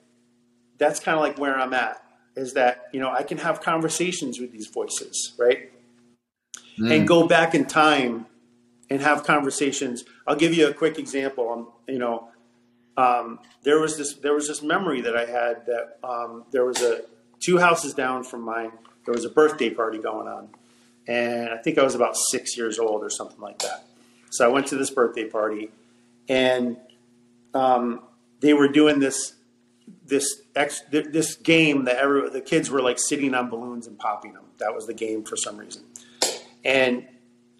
that's kind of like where I'm at is that you know I can have conversations with these voices, right? Mm. And go back in time and have conversations. I'll give you a quick example. Um, you know, um, there was this there was this memory that I had that um, there was a two houses down from mine. There was a birthday party going on, and I think I was about six years old or something like that. So I went to this birthday party, and um, they were doing this this ex, this game that every, the kids were like sitting on balloons and popping them. That was the game for some reason, and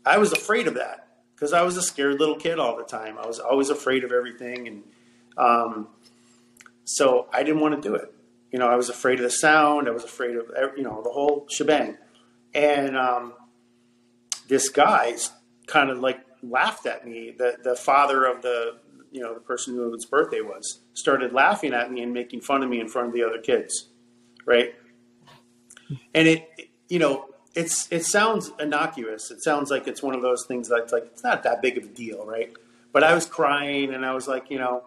I was afraid of that because I was a scared little kid all the time. I was always afraid of everything, and um, so I didn't want to do it. You know, I was afraid of the sound. I was afraid of you know the whole shebang, and um, this guy kind of like laughed at me. The the father of the you know, the person whose birthday was, started laughing at me and making fun of me in front of the other kids, right? And it, you know, it's it sounds innocuous. It sounds like it's one of those things that's like it's not that big of a deal, right? But I was crying and I was like, you know,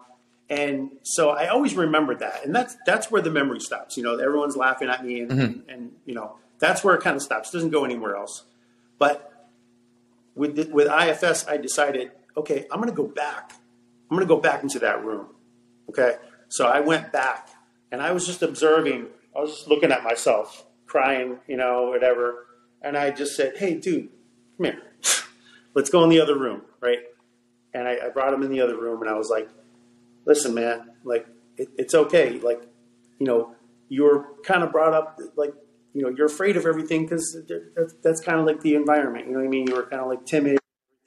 and so I always remembered that, and that's that's where the memory stops. You know, everyone's laughing at me, and mm-hmm. and, and, you know that's where it kind of stops. It doesn't go anywhere else. But with the, with IFS, I decided, okay, I'm going to go back I'm going to go back into that room. Okay. So I went back and I was just observing. I was just looking at myself, crying, you know, whatever. And I just said, hey, dude, come here. Let's go in the other room. Right. And I, I, brought him in the other room and I was like, listen, man, like, it, it's okay. Like, you know, you're kind of brought up, like, you know, you're afraid of everything because that's, that's kind of like the environment. You know what I mean? You were kind of like timid,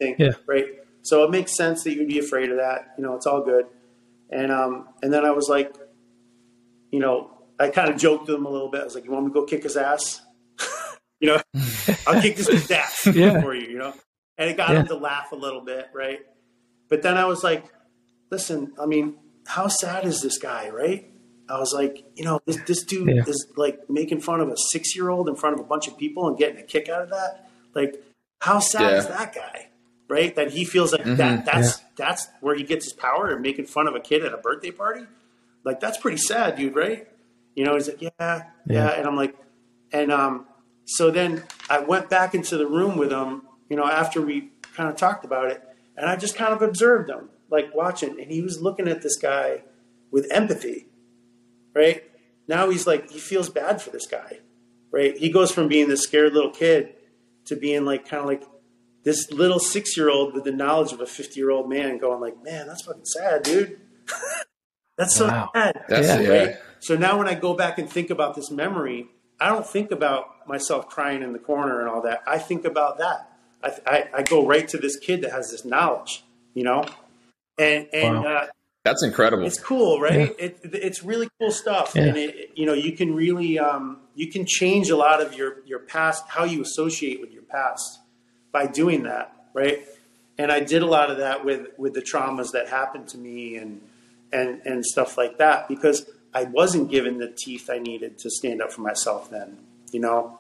yeah. right? So it makes sense that you'd be afraid of that. You know, it's all good. And um, and then I was like, you know, I kind of joked to him a little bit. I was like, "You want me to go kick his ass? you know, I'll kick his ass yeah. for you." You know, and it got yeah. him to laugh a little bit, right? But then I was like, "Listen, I mean, how sad is this guy, right?" I was like, you know, this, this dude yeah. is like making fun of a six year old in front of a bunch of people and getting a kick out of that. Like, how sad is that guy? right? That he feels like mm-hmm, that that's yeah. that's where he gets his power and making fun of a kid at a birthday party. Like that's pretty sad, dude, right? You know, he's like, yeah, yeah, yeah. And I'm like, and um, so then I went back into the room with him, you know, after we kind of talked about it, and I just kind of observed him, like watching, and he was looking at this guy with empathy, right? Now he's like, he feels bad for this guy, right? He goes from being this scared little kid to being like, kind of like this little six year old with the knowledge of a 50 year old man going like, man, that's fucking sad, dude. that's so wow. sad. That's, yeah. Right? So now when I go back and think about this memory, I don't think about myself crying in the corner and all that. I think about that. I, I, I go right to this kid that has this knowledge, you know, and and wow. uh, that's incredible. It's cool, right? Yeah. It, it's really cool stuff, yeah. and it, you know you can really um, you can change a lot of your your past, how you associate with your past by doing that, right? And I did a lot of that with with the traumas that happened to me and and and stuff like that because I wasn't given the teeth I needed to stand up for myself then, you know.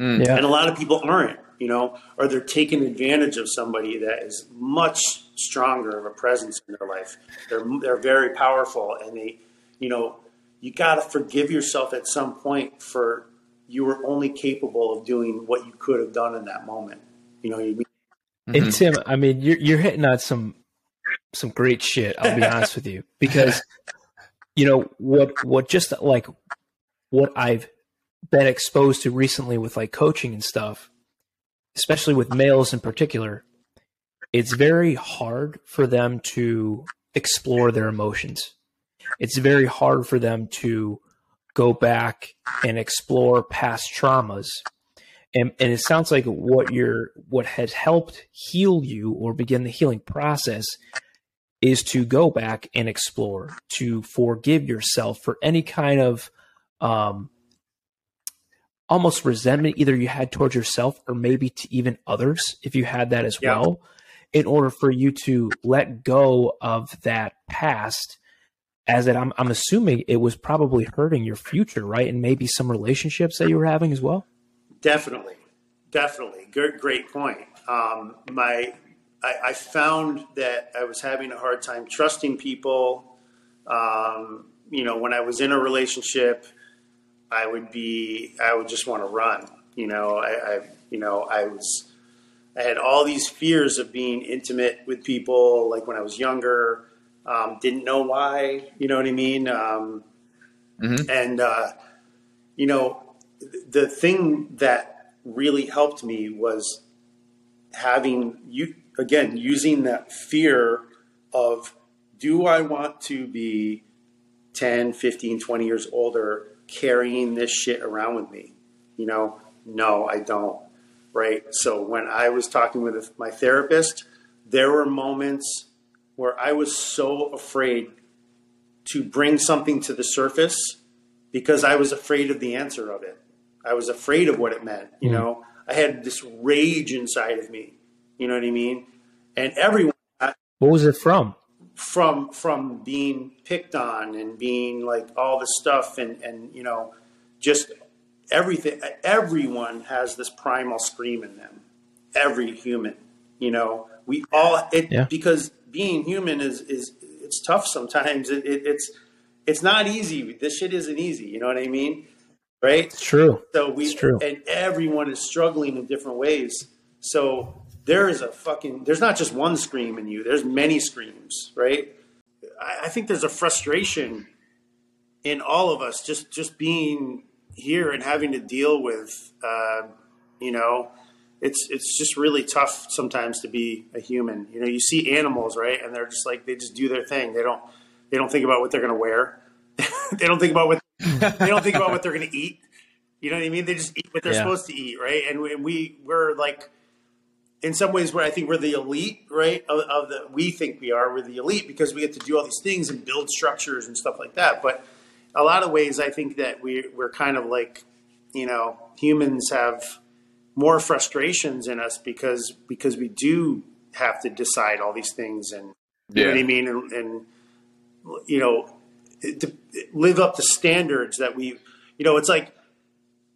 Mm. Yeah. And a lot of people aren't, you know, or they're taking advantage of somebody that is much stronger of a presence in their life. They're they're very powerful, and they, you know, you got to forgive yourself at some point for you were only capable of doing what you could have done in that moment. You know, you. And mm-hmm. Tim, I mean, you're you're hitting on some some great shit. I'll be honest with you because you know what what just like what I've been exposed to recently with like coaching and stuff, especially with males in particular, it's very hard for them to explore their emotions. It's very hard for them to go back and explore past traumas. And, and it sounds like what you're what has helped heal you or begin the healing process is to go back and explore, to forgive yourself for any kind of um, almost resentment either you had towards yourself or maybe to even others, if you had that as yeah. well, in order for you to let go of that past. As that, I'm, I'm assuming it was probably hurting your future, right? And maybe some relationships that you were having as well. Definitely, definitely. Great, great point. Um, my I, I, found that I was having a hard time trusting people. Um, you know, when I was in a relationship, I would be, I would just want to run. You know, I, I, you know, I was, I had all these fears of being intimate with people. Like when I was younger, um, didn't know why. You know what I mean? Um, mm-hmm. And uh, you know, the thing that really helped me was having you again, using that fear of do I want to be 10, 15, 20 years older carrying this shit around with me? You know, no, I don't. Right. So when I was talking with my therapist, there were moments where I was so afraid to bring something to the surface because I was afraid of the answer of it. I was afraid of what it meant. You mm-hmm. know, I had this rage inside of me you know what I mean? And everyone. What was it from? From from being picked on and being like all this stuff and and you know just everything. Everyone has this primal scream in them. Every human, you know, we all it yeah. because being human is is it's tough sometimes. It, it, it's it's not easy. This shit isn't easy. You know what I mean? Right? It's true. So we it's true. and everyone is struggling in different ways. So there is a fucking there's not just one scream in you there's many screams right? I, I, think there's a frustration in all of us just just being here and having to deal with uh, you know it's it's just really tough sometimes to be a human. You know you see animals right and they're just like they just do their thing. They don't they don't think about what they're going to wear. They don't think about what they don't think about what they're going to eat. You know what i mean? They just eat what they're yeah. supposed to eat right? And we, we we're like in some ways where I think we're the elite, right? Of, of, the we think we are, we're the elite because we get to do all these things and build structures and stuff like that. But a lot of ways, I think that we we're kind of like, you know, humans have more frustrations in us because because we do have to decide all these things and you know what I mean, and, and you know, to live up to standards that we, you know, it's like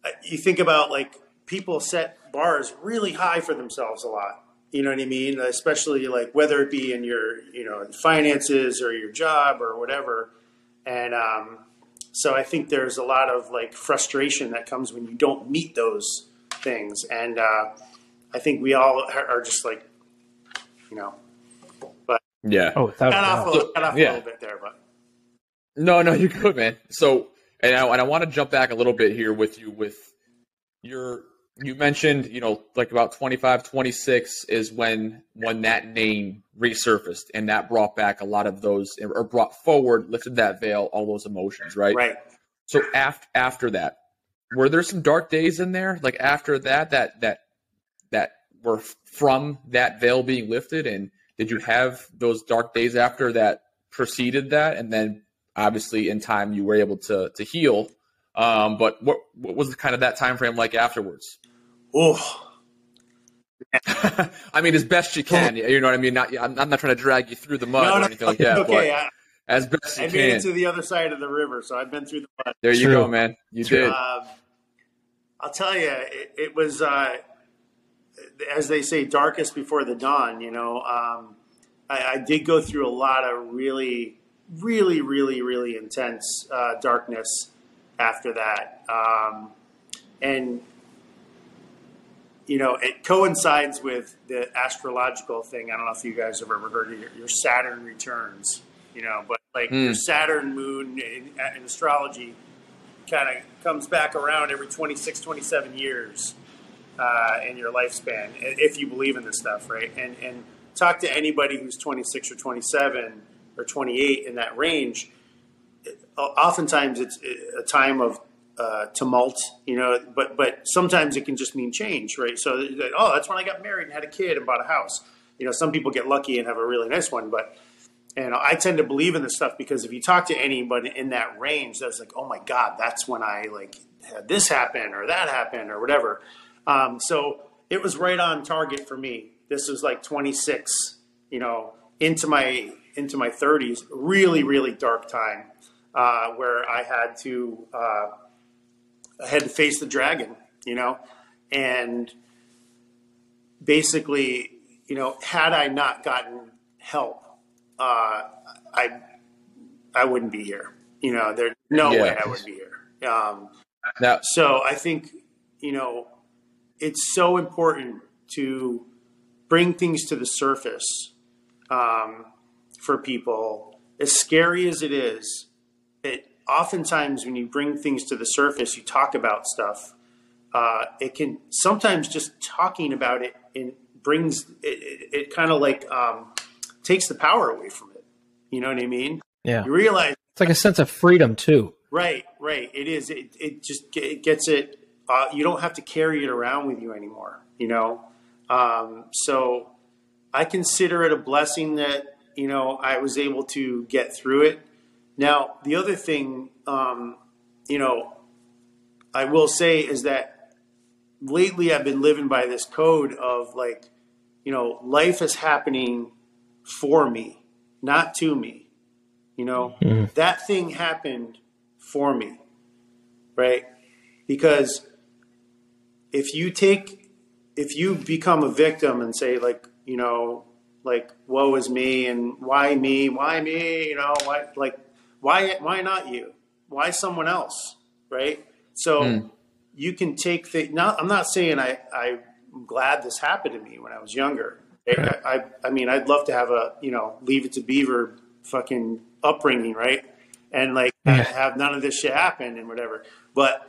uh, you think about like people set bars really high for themselves a lot. You know what I mean? Especially like whether it be in your, you know, finances or your job or whatever. And, um, so I think there's a lot of like frustration that comes when you don't meet those things, and uh, I think we all are just like, you know, but Yeah. Oh, without a cut off, doubt. a, cut off Yeah. a little bit there, but No, no, you're good, man. So, and I, and I want to jump back a little bit here with you with your, you mentioned, you know, like about 25, 26 is when, when that name resurfaced and that brought back a lot of those or brought forward, lifted that veil, all those emotions, right? right. So after, after that, were there some dark days in there? Like after that, that, that, that were from that veil being lifted and did you have those dark days after that preceded that and then obviously in time you were able to to heal um, but what what was kind of that time frame like afterwards Oh, i mean as best you can you know what i mean? Not i'm, I'm not trying to drag you through the mud no, or no, anything like that okay. but I, as best you I made it to the other side of the river, so I've been through the mud. there you go man. You did. Um, I'll tell you, it, it was, uh, as they say, darkest before the dawn. You know, um, I, I did go through a lot of really, really, really, really intense uh, darkness after that, um, and you know, it coincides with the astrological thing. I don't know if you guys have ever heard of your, your Saturn returns. You know, but like your Hmm. Saturn moon in, in astrology kind of comes back around every 26, 27 years uh, in your lifespan, if you believe in this stuff, right? And and talk to anybody who's 26 or 27 or 28 in that range. Oftentimes, it's a time of uh, tumult, you know, but but sometimes it can just mean change, right? So, oh, that's when I got married and had a kid and bought a house. You know, some people get lucky and have a really nice one, but and I tend to believe in this stuff because if you talk to anybody in that range, that's like, oh my God, that's when I like had this happen or that happen or whatever. Um, so it was right on target for me. This was like 26, you know, into my into my 30s, really, really dark time uh, where I had to uh, had to face the dragon, you know, and basically, you know, had I not gotten help uh, I I wouldn't be here. You know, there's no Yeah. way I would be here. Um, now so I think you know it's so important to bring things to the surface um, for people. As scary as it is, it oftentimes when you bring things to the surface, you talk about stuff. Uh, it can sometimes just talking about it and brings it, it, it kind of like um, takes the power away from it. You know what I mean? Yeah. You realize It's like a sense of freedom too. Right, right. It is. It, it just it gets it. Uh, you don't have to carry it around with you anymore. You know. Um, so I consider it a blessing that you know I was able to get through it. Now the other thing, um, you know, I will say is that lately I've been living by this code of like, you know, life is happening for me, not to me. You know, that thing happened for me, right? Because if you take, if you become a victim and say, like, you know, like, woe is me and why me, why me, you know, why, like, why, why not you? Why someone else, right? So you can take the, not, I'm not saying I, I'm glad this happened to me when I was younger. I, I, I mean, I'd love to have a, you know, leave it to Beaver fucking upbringing, right? And like Yeah. have none of this shit happen and whatever. But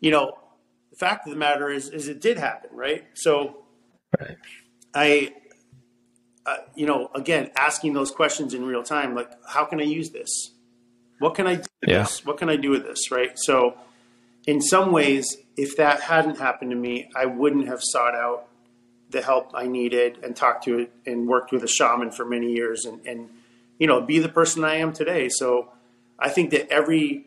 you know, the fact of the matter is, is it did happen, right? So Right. I, uh, you know, again, asking those questions in real time, like, how can I use this? What can I do with Yeah. this? What can I do with this, right? So, in some ways, if that hadn't happened to me, I wouldn't have sought out the help I needed and talked to it and worked with a shaman for many years and, and you know, be the person I am today. So, I think that every,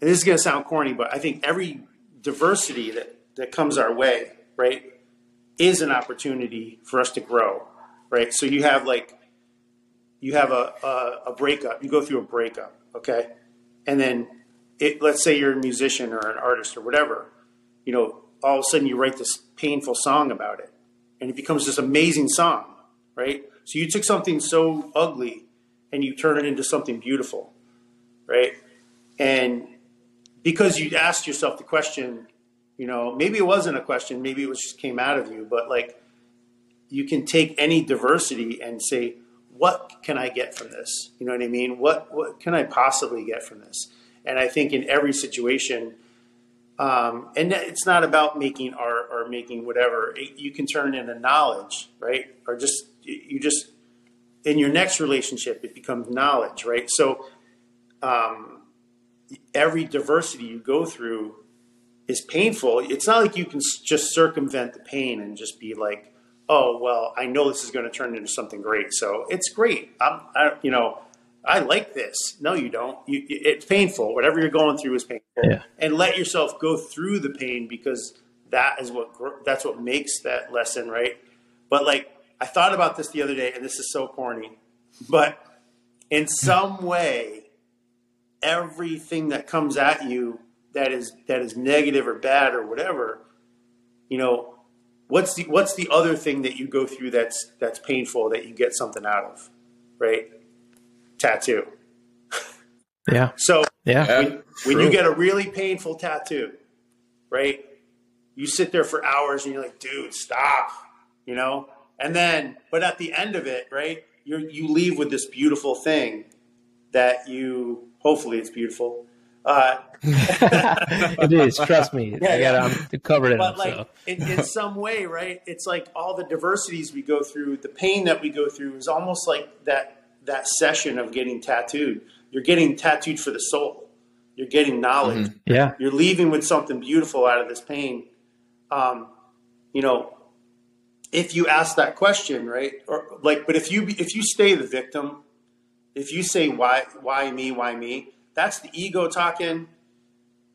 and this is going to sound corny, but I think every diversity that, that comes our way, right, is an opportunity for us to grow, right? So you have like, you have a, a, a breakup, you go through a breakup, okay? And then it, let's say you're a musician or an artist or whatever, you know, all of a sudden you write this painful song about it and it becomes this amazing song, right? So you took something so ugly and you turn it into something beautiful, right? and because you asked yourself the question, you know, maybe it wasn't a question, maybe it was just came out of you, but like you can take any diversity and say, what can I get from this? You know what I mean? What what can I possibly get from this? And I think in every situation, um, and it's not about making art or making whatever. It, you can turn into knowledge, right? Or just you just in your next relationship, it becomes knowledge, right? So um, every diversity you go through is painful. It's not like you can just circumvent the pain and just be like, oh well, I know this is going to turn into something great, so it's great. I'm, I, you know, I like this. No, you don't. You, it's painful. Whatever you're going through is painful, Yeah. and let yourself go through the pain because that is what that's what makes that lesson right. But like I thought about this the other day, and this is so corny, but in some way, everything that comes at you that is that is negative or bad or whatever, you know, what's the what's the other thing that you go through that's that's painful that you get something out of, right? Tattoo. Yeah. So Yeah. Yeah, when, when you get a really painful tattoo, right? You sit there for hours and you're like, dude, stop, you know? And then, but at the end of it, right, you you leave with this beautiful thing that you, hopefully it's beautiful. Uh, it is. Trust me. Yeah, I got yeah. um, covered it but up. like So. in, in some way, right? It's like all the diversities we go through, the pain that we go through is almost like that that session of getting tattooed. You're getting tattooed for the soul. You're getting knowledge. Yeah. You're leaving with something beautiful out of this pain. Um, you know, if you ask that question, right? Or like, but if you if you stay the victim, if you say why why me why me, that's the ego talking.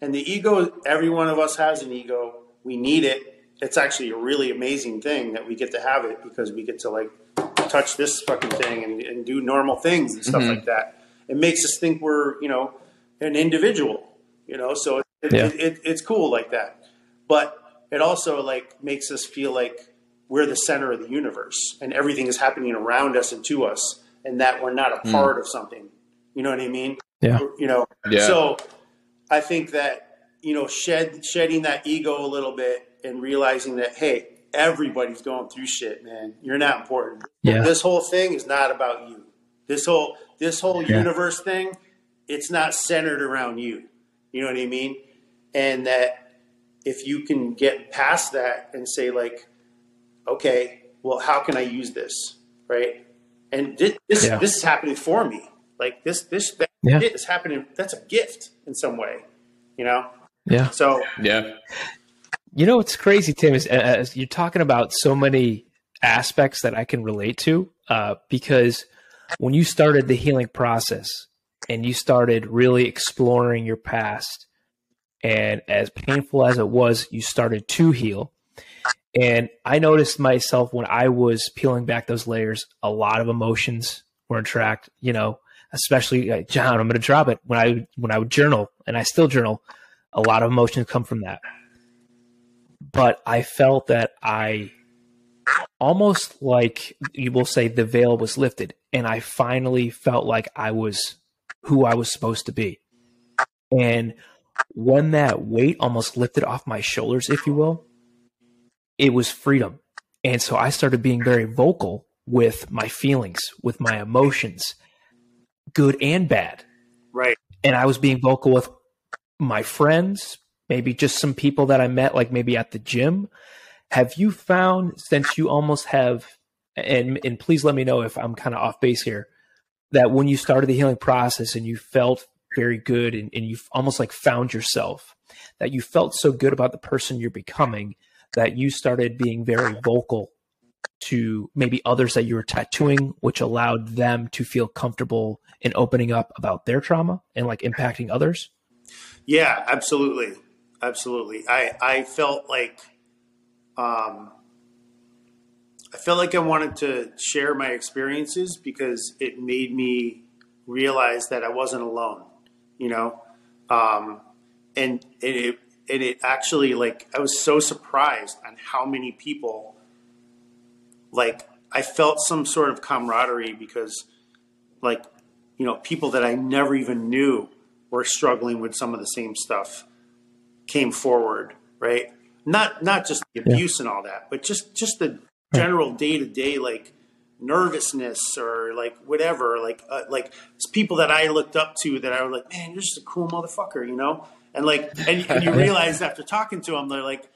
And the ego, every one of us has an ego. We need it. It's actually a really amazing thing that we get to have it because we get to like touch this fucking thing and, and do normal things and stuff mm-hmm. like that. It makes us think we're, you know, an individual, you know, so it, Yeah. it, it, it's cool like that. But it also like makes us feel like we're the center of the universe and everything is happening around us and to us and that we're not a hmm. part of something. You know what I mean? Yeah. You know, Yeah. so I think that, you know, shed shedding that ego a little bit and realizing that, hey, everybody's going through shit, man. You're not important. Yeah. This whole thing is not about you. This whole this whole Yeah. universe thing, it's not centered around you. You know what I mean? And that if you can get past that and say like, okay, well, how can I use this, right? And this Yeah. this is happening for me. Like this this that Yeah. is happening. That's a gift in some way, you know. Yeah. So Yeah. You know what's crazy, Tim, is uh, as you're talking about so many aspects that I can relate to. Uh, because when you started the healing process and you started really exploring your past, and as painful as it was, you started to heal. And I noticed myself when I was peeling back those layers, a lot of emotions were tracked. You know, especially uh, John. I'm going to drop it when I when I would journal, and I still journal. A lot of emotions come from that but I felt that I almost like you will say the veil was lifted and I finally felt like I was who I was supposed to be. And when that weight almost lifted off my shoulders, if you will, it was freedom. And so I started being very vocal with my feelings, with my emotions, good and bad right, and I was being vocal with my friends, maybe just some people that I met, like maybe at the gym. Have you found since you almost have, and and please let me know if I'm kind of off base here, that when you started the healing process and you felt very good and, and you almost like found yourself, that you felt so good about the person you're becoming that you started being very vocal to maybe others that you were tattooing, which allowed them to feel comfortable in opening up about their trauma and like impacting others? yeah, absolutely, absolutely. I I felt like, um, I felt like I wanted to share my experiences because it made me realize that I wasn't alone. You know, um, and and it and it actually like I was so surprised on how many people like I felt some sort of camaraderie because like you know people that I never even knew were struggling with some of the same stuff came forward, right? Not not just the abuse yeah. and all that, but just just the general day to day like nervousness or like whatever, like uh, like people that I looked up to that I was like, man, you're just a cool motherfucker, you know? And like, and, and you realize after talking to them, they're like,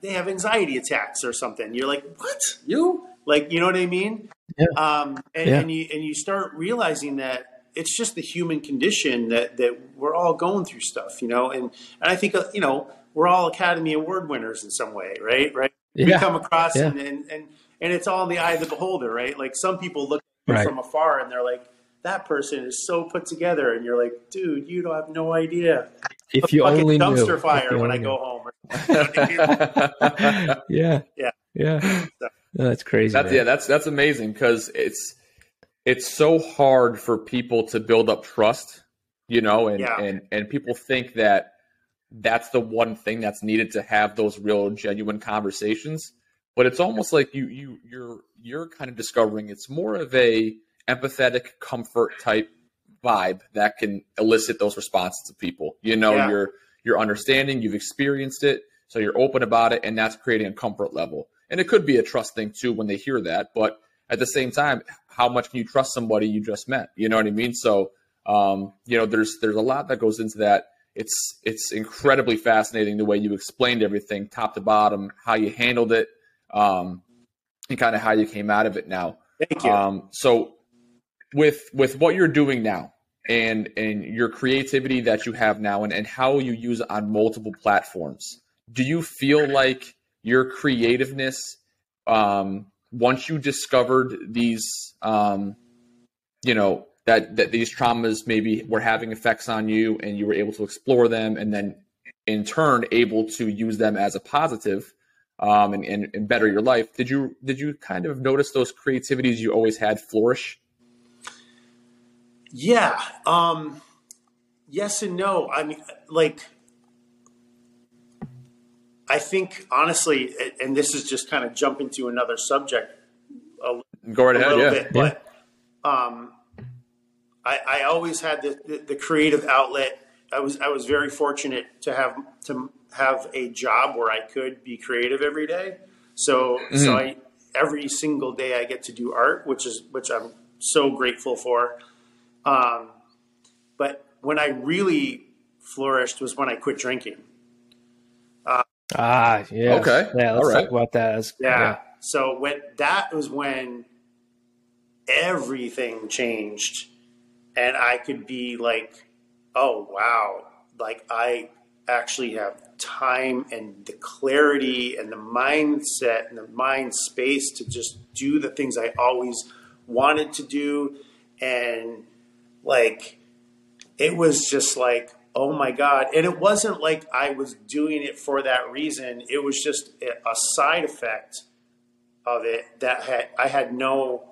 they have anxiety attacks or something. You're like, what? You? Like, you know what I mean? Yeah. Um, and, yeah. and you and you start realizing that it's just the human condition that that we're all going through stuff, you know. And and I think uh, you know we're all Academy Award winners in some way, right? Right? Yeah. We come across yeah. and, and and and it's all in the eye of the beholder, right? Like some people look right. from afar and they're like, that person is so put together, and you're like, dude, you don't have no idea. If you only dumpster knew. fire when I go home. yeah, yeah, yeah. So, oh, that's crazy. That's, yeah, that's that's amazing because it's it's so hard for people to build up trust, you know, and yeah. and and people think that that's the one thing that's needed to have those real genuine conversations. But it's almost like you you you're you're kind of discovering it's more of a empathetic comfort type vibe that can elicit those responses of people. You know, yeah. you're you're understanding, you've experienced it, so you're open about it, and that's creating a comfort level. And it could be a trust thing too when they hear that, but at the same time, how much can you trust somebody you just met? You know what I mean? So, um, you know, there's there's a lot that goes into that. It's it's incredibly fascinating the way you explained everything, top to bottom, how you handled it, um, and kind of how you came out of it. Now, thank you. Um, so, with with what you're doing now, and and your creativity that you have now, and and how you use it on multiple platforms, do you feel like your creativeness um, once you discovered these um, you know that that these traumas maybe were having effects on you and you were able to explore them and then in turn able to use them as a positive um, and, and, and better your life did you did you kind of notice those creativities you always had flourish yeah um, yes and no i mean like I think honestly, and this is just kind of jumping to another subject. A, Go right ahead, yeah. Bit, yeah. But um, I, I, always had the, the, the, creative outlet. I was I was very fortunate to have to have a job where I could be creative every day. So mm-hmm. so I every single day I get to do art, which is which I'm so grateful for. Um, but when I really flourished was when I quit drinking. Ah, yeah. Okay. Yeah, let's talk about that. yeah. yeah. So when that was when everything changed, and I could be like, "Oh wow!" Like I actually have time and the clarity and the mindset and the mind space to just do the things I always wanted to do, and like it was just like oh my god. And it wasn't like i was doing it for that reason. It was just a side effect of it that had i had no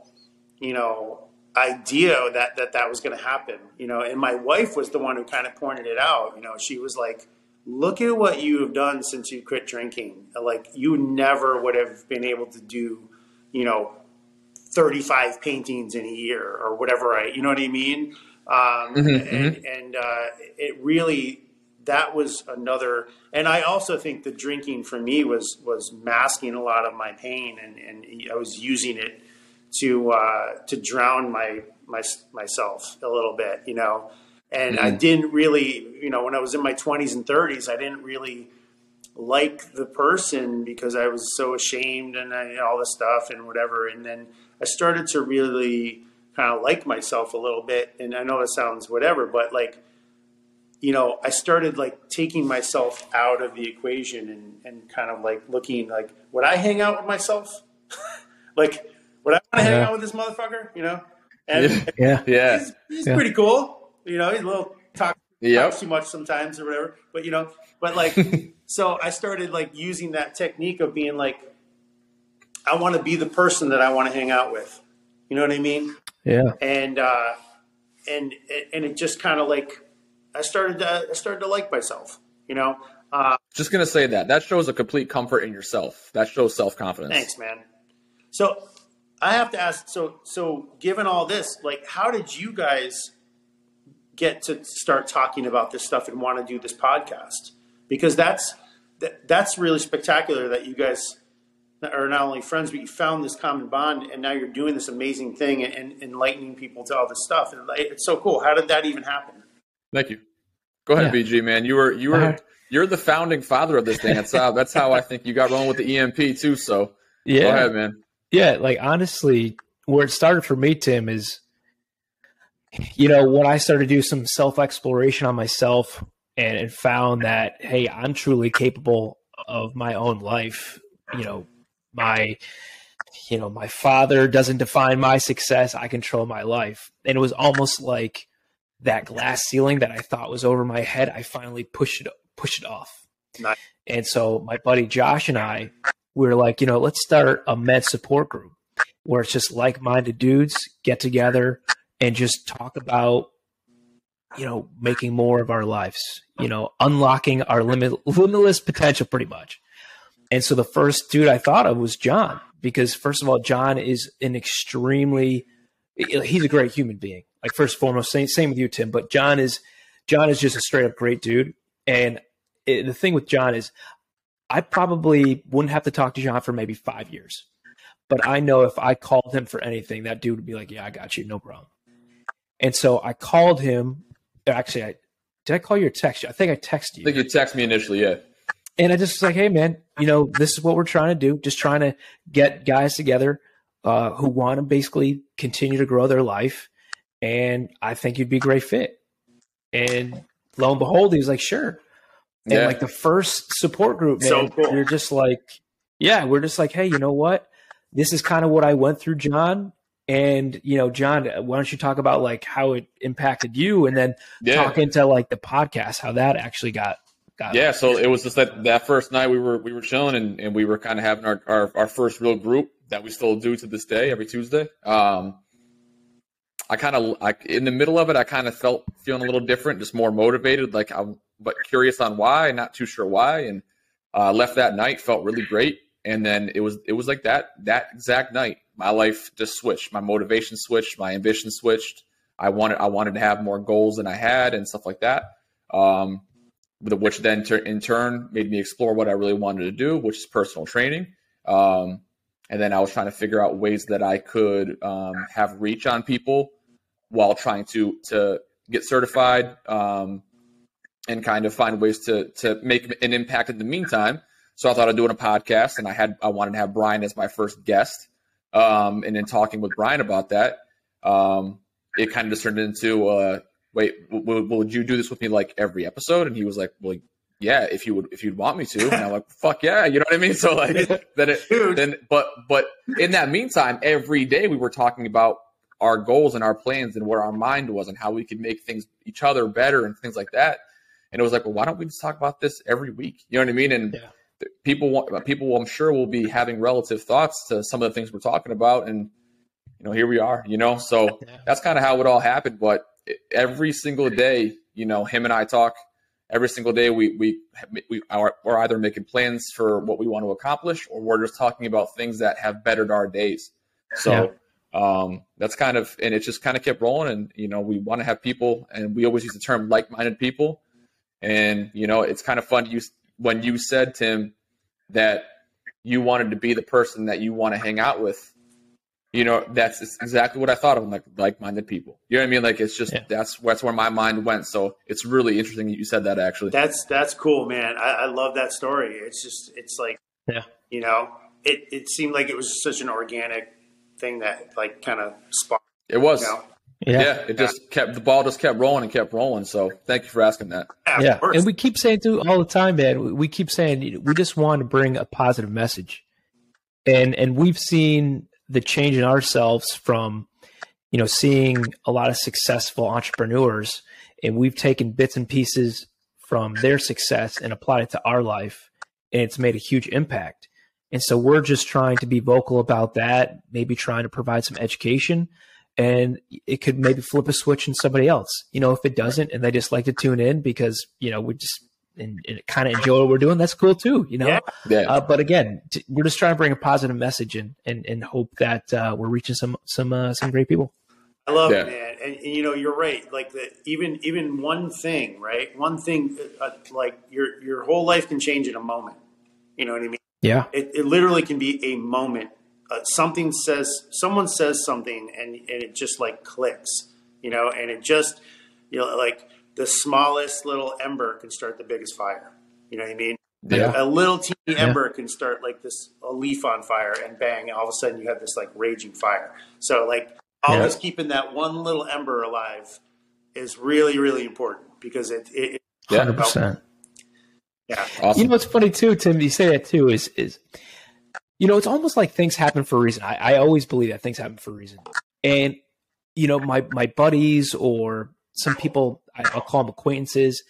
you know idea that that that was going to happen you know? And my wife was the one who kind of pointed it out you know? She was like look at what you have done since you quit drinking. Like you never would have been able to do you know 35 paintings in a year or whatever i you know what i mean um, mm-hmm, and, mm-hmm. and uh, it really that was another and i also think the drinking for me was was masking a lot of my pain and, and i was using it to uh, to drown my, my myself a little bit you know and mm-hmm. i didn't really you know when i was in my 20s and 30s i didn't really like the person because i was so ashamed and I, all this stuff and whatever and then i started to really kind of like myself a little bit. And I know it sounds whatever, but like, you know, I started like taking myself out of the equation and, and kind of like looking like, would I hang out with myself? like, would I want to yeah. hang out with this motherfucker? You know? And yeah, yeah, he's, he's yeah. pretty cool. You know, he's a little talk, yep. talks too much sometimes or whatever. But you know, but like, so I started like using that technique of being like, I want to be the person that I want to hang out with. You know what I mean? Yeah. And uh, and and it just kind of like I started to I started to like myself. You know. Uh, just gonna say that that shows a complete comfort in yourself. That shows self confidence. Thanks, man. So I have to ask. So so given all this, like, how did you guys get to start talking about this stuff and want to do this podcast because that's that, that's really spectacular that you guys are not only friends but you found this common bond and now you're doing this amazing thing and, and enlightening people to all this stuff. And it's so cool. How did that even happen? Thank you. Go ahead yeah. bg man. You were you were you're the founding father of this thing. That's how that's how i think you got rolling with the emp too so yeah. go ahead man. Yeah like honestly where it started for me tim is you know, when I started to do some self exploration on myself and, and found that, hey, I'm truly capable of my own life, you know, my you know, my father doesn't define my success, I control my life. And it was almost like that glass ceiling that I thought was over my head, I finally pushed it pushed it off. Nice. And so my buddy Josh and I, we were like, you know, let's start a med support group where it's just like-minded dudes get together, and just talk about you know making more of our lives you know unlocking our limit limitless potential pretty much and so the first dude i thought of was john because first of all john is an extremely he's a great human being like first and foremost same, same with you tim but john is john is just a straight up great dude and it, the thing with john is i probably wouldn't have to talk to john for maybe five years but i know if i called him for anything that dude would be like yeah i got you no problem and so I called him. Actually, I did I call you or text you? I think I texted you. I think you texted me initially, yeah. And I just was like, hey man, you know, this is what we're trying to do. Just trying to get guys together uh, who want to basically continue to grow their life. And I think you'd be a great fit. And lo and behold, he was like, sure. And yeah. like the first support group, man, so cool. you're just like, yeah, we're just like, hey, you know what? This is kind of what I went through, John. And you know, John, why don't you talk about like how it impacted you, and then yeah. talk into like the podcast, how that actually got Yeah, so it was just that that first night we were we were chilling and, and we were kind of having our, our our first real group that we still do to this day every Tuesday. Um, I kind of like in the middle of it, I kind of felt feeling a little different, just more motivated, like I'm but curious on why, not too sure why, and uh, left that night felt really great. And then it was it was like that that exact night my life just switched. My motivation switched. My ambition switched. I wanted I wanted to have more goals than I had and stuff like that. Um, which then ter- in turn made me explore what I really wanted to do, which is personal training. Um, and then I was trying to figure out ways that I could um, have reach on people while trying to to get certified um, and kind of find ways to to make an impact in the meantime. So I thought of doing a podcast, and I had I wanted to have Brian as my first guest. Um, and in talking with Brian about that, um, it kind of just turned into, uh, wait, w- would you do this with me like every episode? And he was like, well, yeah, if you would, if you'd want me to. And I'm like, fuck yeah, you know what I mean? So like, then it, then, but, but in that meantime, every day we were talking about our goals and our plans and where our mind was and how we could make things each other better and things like that. And it was like, well, why don't we just talk about this every week? You know what I mean? And yeah people want people I'm sure will be having relative thoughts to some of the things we're talking about and you know here we are you know so that's kind of how it all happened but every single day you know him and I talk. Every single day we we we are we're either making plans for what we want to accomplish or we're just talking about things that have bettered our days. So yeah. um that's kind of and it just kind of kept rolling and you know we want to have people and we always use the term like-minded people. And you know it's kind of fun to use when you said Tim that you wanted to be the person that you want to hang out with, you know, that's exactly what I thought of like like-minded people. You know what I mean? Like it's just yeah. that's that's where my mind went. So it's really interesting that you said that actually. That's that's cool, man. I, I love that story. It's just it's like yeah, you know, it it seemed like it was such an organic thing that like kind of sparked. It was. You know? Yeah. yeah, it just kept the ball just kept rolling and kept rolling. So thank you for asking that. Yeah, and we keep saying too all the time, man. We keep saying we just want to bring a positive message, and and we've seen the change in ourselves from you know seeing a lot of successful entrepreneurs, and we've taken bits and pieces from their success and applied it to our life, and it's made a huge impact. And so we're just trying to be vocal about that, maybe trying to provide some education and it could maybe flip a switch in somebody else. You know, if it doesn't and they just like to tune in because, you know, we just and, and kind of enjoy what we're doing, that's cool too, you know? Yeah. yeah. Uh, but again, t- we're just trying to bring a positive message and, and, and hope that uh, we're reaching some, some, uh, some great people. I love Yeah. it, man. And, and you know, you're right. Like the even even one thing, right? One thing, uh, like your your whole life can change in a moment. You know what I mean? Yeah. It, it literally can be a moment. Uh, something says, someone says something, and and it just like clicks. You know, and it just, you know, like the smallest little ember can start the biggest fire. You know what I mean? Yeah. A little teeny ember can start like this a leaf on fire, and bang! All of a sudden, you have this like raging fire. So, like always keeping that one little ember alive is really, really important because it, it, it Yeah. Hundred percent. yeah, Awesome. You know what's funny too, Tim? You say that too. Is is you know it's almost like things happen for a reason. I, I always believe that things happen for a reason. And you know my my buddies or some people I- I'll call them acquaintances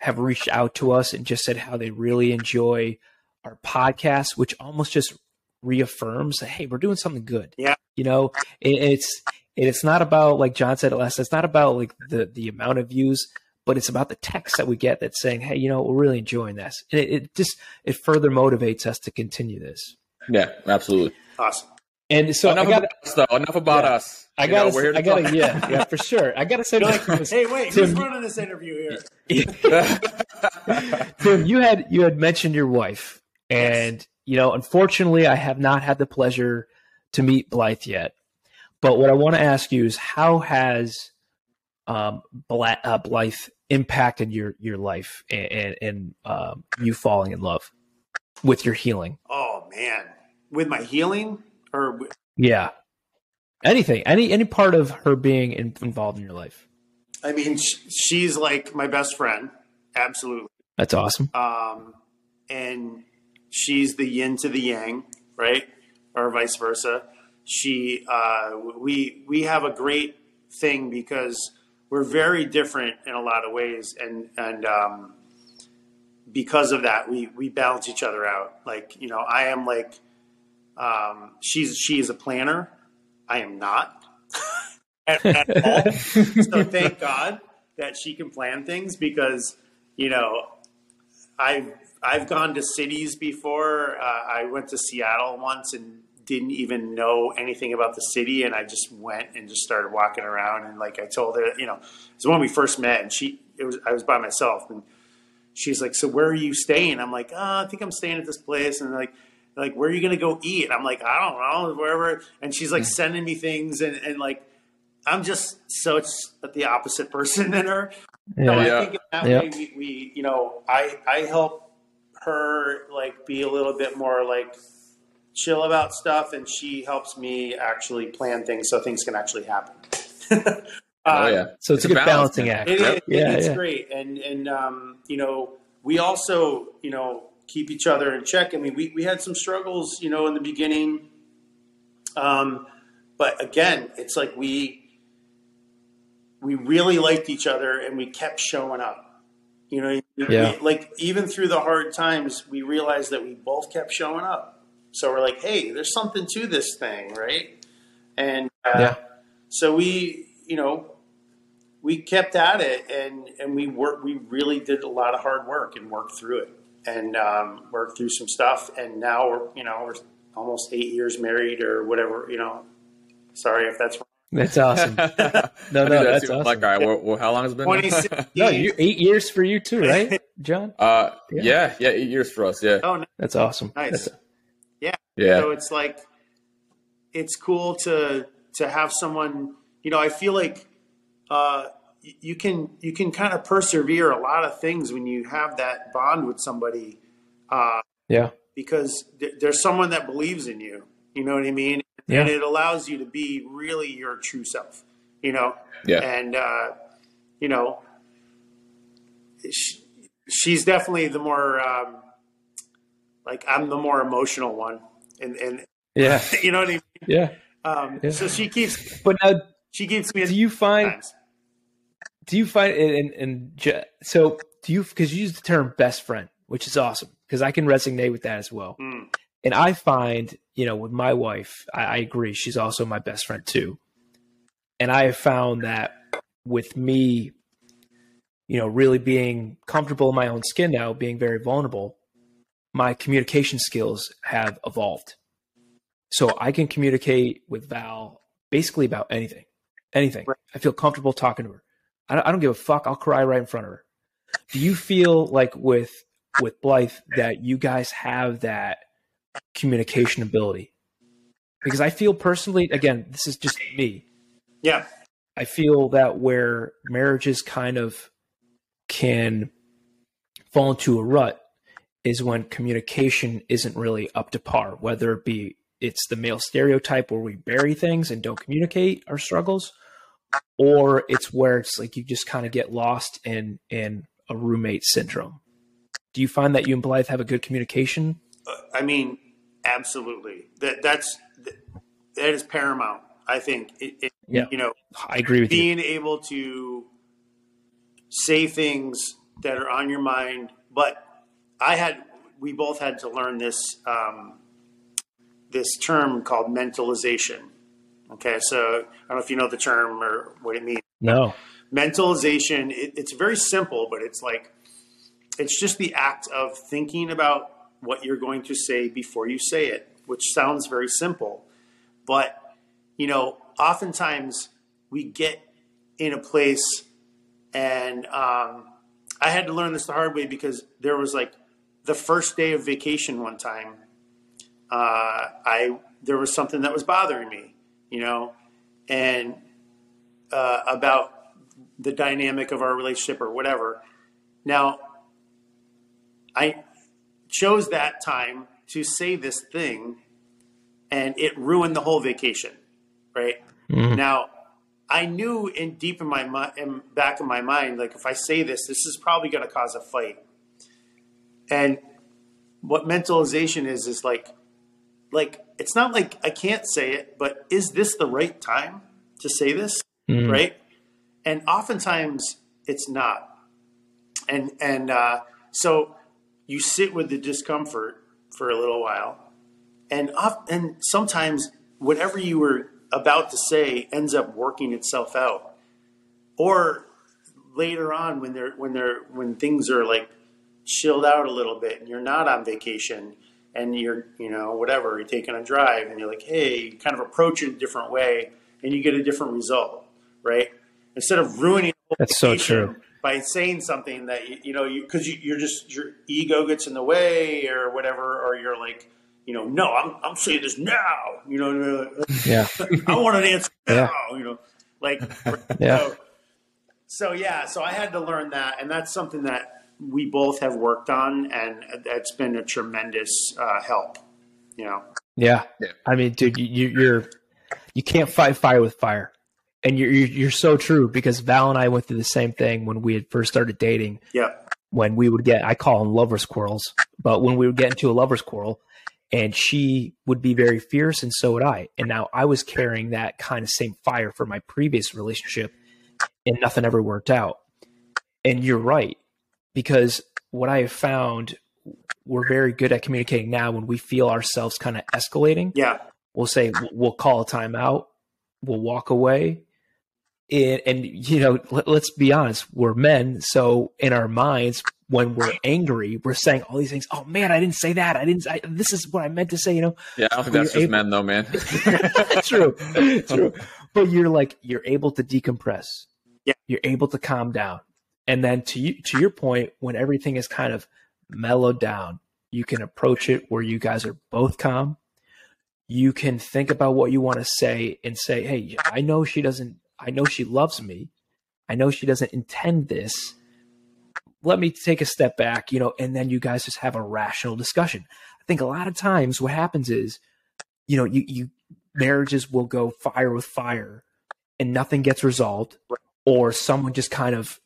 have reached out to us and just said how they really enjoy our podcast, which almost just reaffirms that hey, we're doing something good. Yeah. You know, it, it's it's not about like John said it last. It's not about like the the amount of views but it's about the text that we get that's saying, "Hey, you know, we're really enjoying this," and it, it just it further motivates us to continue this. Yeah, absolutely. awesome. And so enough I got, about us, though. Enough about Yeah. us. I got, know, we're here to I got, talk. to yeah, yeah, for sure. I got to say, thank you. Hey, wait, Tim, who's you- running this interview here? Tim, you had you had mentioned your wife, and you know, unfortunately, I have not had the pleasure to meet Blythe yet. But what I want to ask you is, how has um, Bla- uh, Blythe impacted your your life and, and, and um, you falling in love with your healing? Oh man, with my healing or Yeah, anything, any any part of her being in, involved in your life. I mean, she's like my best friend, absolutely. That's awesome. Um, and she's the yin to the yang, right, or vice versa. She, uh, we, we have a great thing because we're very different in a lot of ways, and and um, because of that, we we balance each other out. Like you know, I am like, um, she's she is a planner. I am not at, at all. so thank God that she can plan things because you know I've I've gone to cities before. Uh, I went to Seattle once and didn't even know anything about the city, and I just went and just started walking around. And like I told her, you know, it's when we first met, and she it was I was by myself, and she's like, "So where are you staying?" I'm like, "Oh, I think I'm staying at this place," and like. Like, where are you gonna go eat? I'm like, I don't know, wherever. And she's like sending me things, and, and like, I'm just such the opposite person than her. So Yeah. Yeah. I think in that Yeah. way, we, we, you know, I, I help her like be a little bit more like chill about stuff, and she helps me actually plan things so things can actually happen. Oh Uh, yeah. So it's, It's a a good balance, balancing man. act. It is. Yeah, it's yeah. great, and and um, you know, we also you know keep each other in check. I mean, we we had some struggles, you know, in the beginning, um, but again, it's like we we really liked each other, and we kept showing up. You know, Yeah. we- like even through the hard times, we realized that we both kept showing up. So we're like, hey, there's something to this thing, right? And uh, Yeah. so we, you know, we kept at it and and we worked we really did a lot of hard work and worked through it and um, worked through some stuff and now we're you know we're almost eight years married or whatever you know sorry if that's That's awesome. No, no, knew that that's awesome. Like, all right, well, well, how long has it been? 2016 No, you eight years for you too, right, John? uh, Yeah. yeah, yeah, eight years for us. Yeah, oh no, That's awesome. nice That's- yeah, so it's like it's cool to to have someone you know i feel like uh y- you can you can kind of persevere a lot of things when you have that bond with somebody uh yeah, because th- there's someone that believes in you. You know what I mean? Yeah. And it allows you to be really your true self. You know, yeah. and uh, you know, sh she's definitely the more um, like I'm the more emotional one, and and yeah, you know what I mean. yeah. Um, Yeah. So she keeps But now, she keeps me. do you find times. Do you find and and so do you because you use the term best friend, which is awesome because I can resonate with that as well. Mm. And I find, you know, with my wife, I, I agree. She's also my best friend too. And I have found that with me, you know, really being comfortable in my own skin now, being very vulnerable, my communication skills have evolved. So I can communicate with Val basically about anything. anything. Right. I feel comfortable talking to her. I don't, I don't give a fuck. I'll cry right in front of her. Do you feel like with with Blythe that you guys have that communication ability? Because I feel personally, again, this is just me. Yeah. I feel that where marriages kind of can fall into a rut is when communication isn't really up to par, whether it be it's the male stereotype where we bury things and don't communicate our struggles, or it's where it's like you just kind of get lost in in a roommate syndrome. Do you find that you and Blythe have a good communication? Uh, I mean, absolutely. That that's that is paramount. I think. It, it, yeah. You know, I agree with being you. Being able to say things that are on your mind, but I had we both had to learn this um, this term called mentalization. Okay, so I don't know if you know the term or what it means. No. Mentalization. It, it's very simple, but it's like it's just the act of thinking about what you're going to say before you say it, which sounds very simple, but you know, oftentimes we get in a place, and um, I had to learn this the hard way because there was like the first day of vacation one time, uh, I there was something that was bothering me, you know, and uh, about the dynamic of our relationship or whatever. Now, I chose that time to say this thing, and it ruined the whole vacation. Right mm-hmm. now, I knew in deep in my in back of my mind, like if I say this, this is probably going to cause a fight and what mentalization is is like like it's not like I can't say it, but is this the right time to say this? Mm. Right? And oftentimes it's not. And and uh, so you sit with the discomfort for a little while, and off, and sometimes whatever you were about to say ends up working itself out, or later on when they're when they're when things are like chilled out a little bit and you're not on vacation and you're, you know, whatever, you're taking a drive and you're like, hey, you kind of approach it a different way and you get a different result, right? Instead of ruining that's so true by saying something that you, you know, because you, you, are just your ego gets in the way or whatever, or you're like, you know, no, I'm I'm saying this now, you know, yeah, I want an answer now, yeah. you know, like, yeah. So, so yeah, so I had to learn that, and that's something that we both have worked on, and that's been a tremendous uh, help. You know. Yeah. yeah. I mean, dude, you, you're you can't fight fire with fire, and you're, you're you're so true because Val and I went through the same thing when we had first started dating. Yeah. When we would get, I call them lovers quarrels, but when we would get into a lovers quarrel, and she would be very fierce, and so would I. And now I was carrying that kind of same fire for my previous relationship, and nothing ever worked out. And you're right because what I have found we're very good at communicating now when we feel ourselves kind of escalating. Yeah. We'll say, we'll call a timeout, we'll walk away. And, and you know, let, let's be honest, we're men. So in our minds, when we're angry, we're saying all these things. Oh man, I didn't say that. I didn't. I, this is what I meant to say. You know. Yeah, I don't think that's just able, men, though, man. true, true. But you're like you're able to decompress. Yeah. You're able to calm down. And then to you, to your point, when everything is kind of mellowed down, you can approach it where you guys are both calm. You can think about what you want to say and say, "Hey, I know she doesn't. I know she loves me. I know she doesn't intend this. Let me take a step back, you know." And then you guys just have a rational discussion. I think a lot of times what happens is, you know, you you marriages will go fire with fire, and nothing gets resolved, or someone just kind of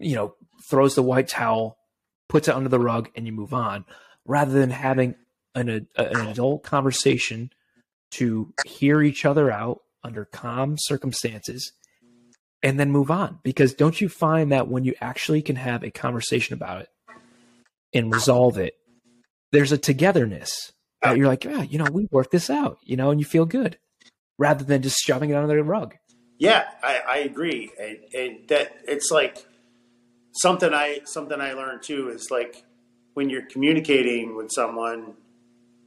you know, throws the white towel, puts it under the rug, and you move on, rather than having an, a, an adult conversation to hear each other out under calm circumstances and then move on. Because don't you find that when you actually can have a conversation about it and resolve it, there's a togetherness that you're like, yeah, you know, we worked this out, you know, and you feel good rather than just shoving it under the rug. Yeah, I, I agree. And, and that it's like something I something I learned too is like when you're communicating with someone,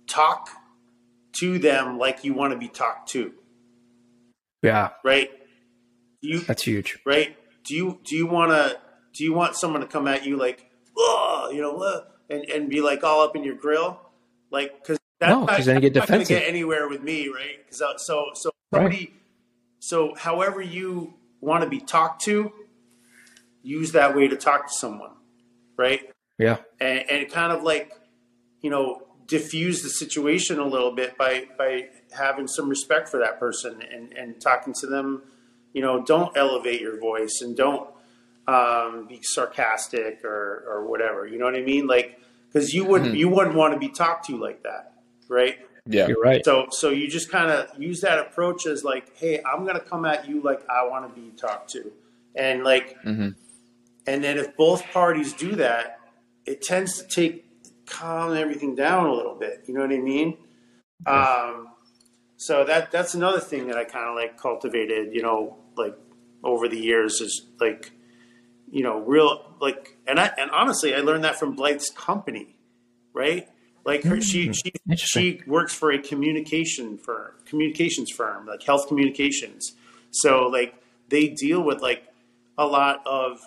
talk to them like you want to be talked to. Yeah. Right. you That's huge. right? Do you do you want to do you want someone to come at you like, oh, you know, uh, and and be like all up in your grill, like because that's No, 'cause then you get not defensive. get anywhere with me, right? Because so so Right. somebody, so however you want to be talked to, use that way to talk to someone, right? Yeah. and, and kind of like you know diffuse the situation a little bit by by having some respect for that person and and talking to them you know don't elevate your voice and don't um, be sarcastic or or whatever you know what i mean like because you wouldn't you wouldn't want to be talked to like that right Yeah. You're right. so so you just kind of use that approach as like hey i'm gonna come at you like i want to be talked to and like hmm and then if both parties do that, it tends to take calm everything down a little bit. You know what I mean? Um, so that that's another thing that I kind of like cultivated. You know, like over the years is like, you know, real like, and I and honestly, I learned that from Blythe's company, right? Like her, she she she works for a communication firm, communications firm, like health communications. So like they deal with like a lot of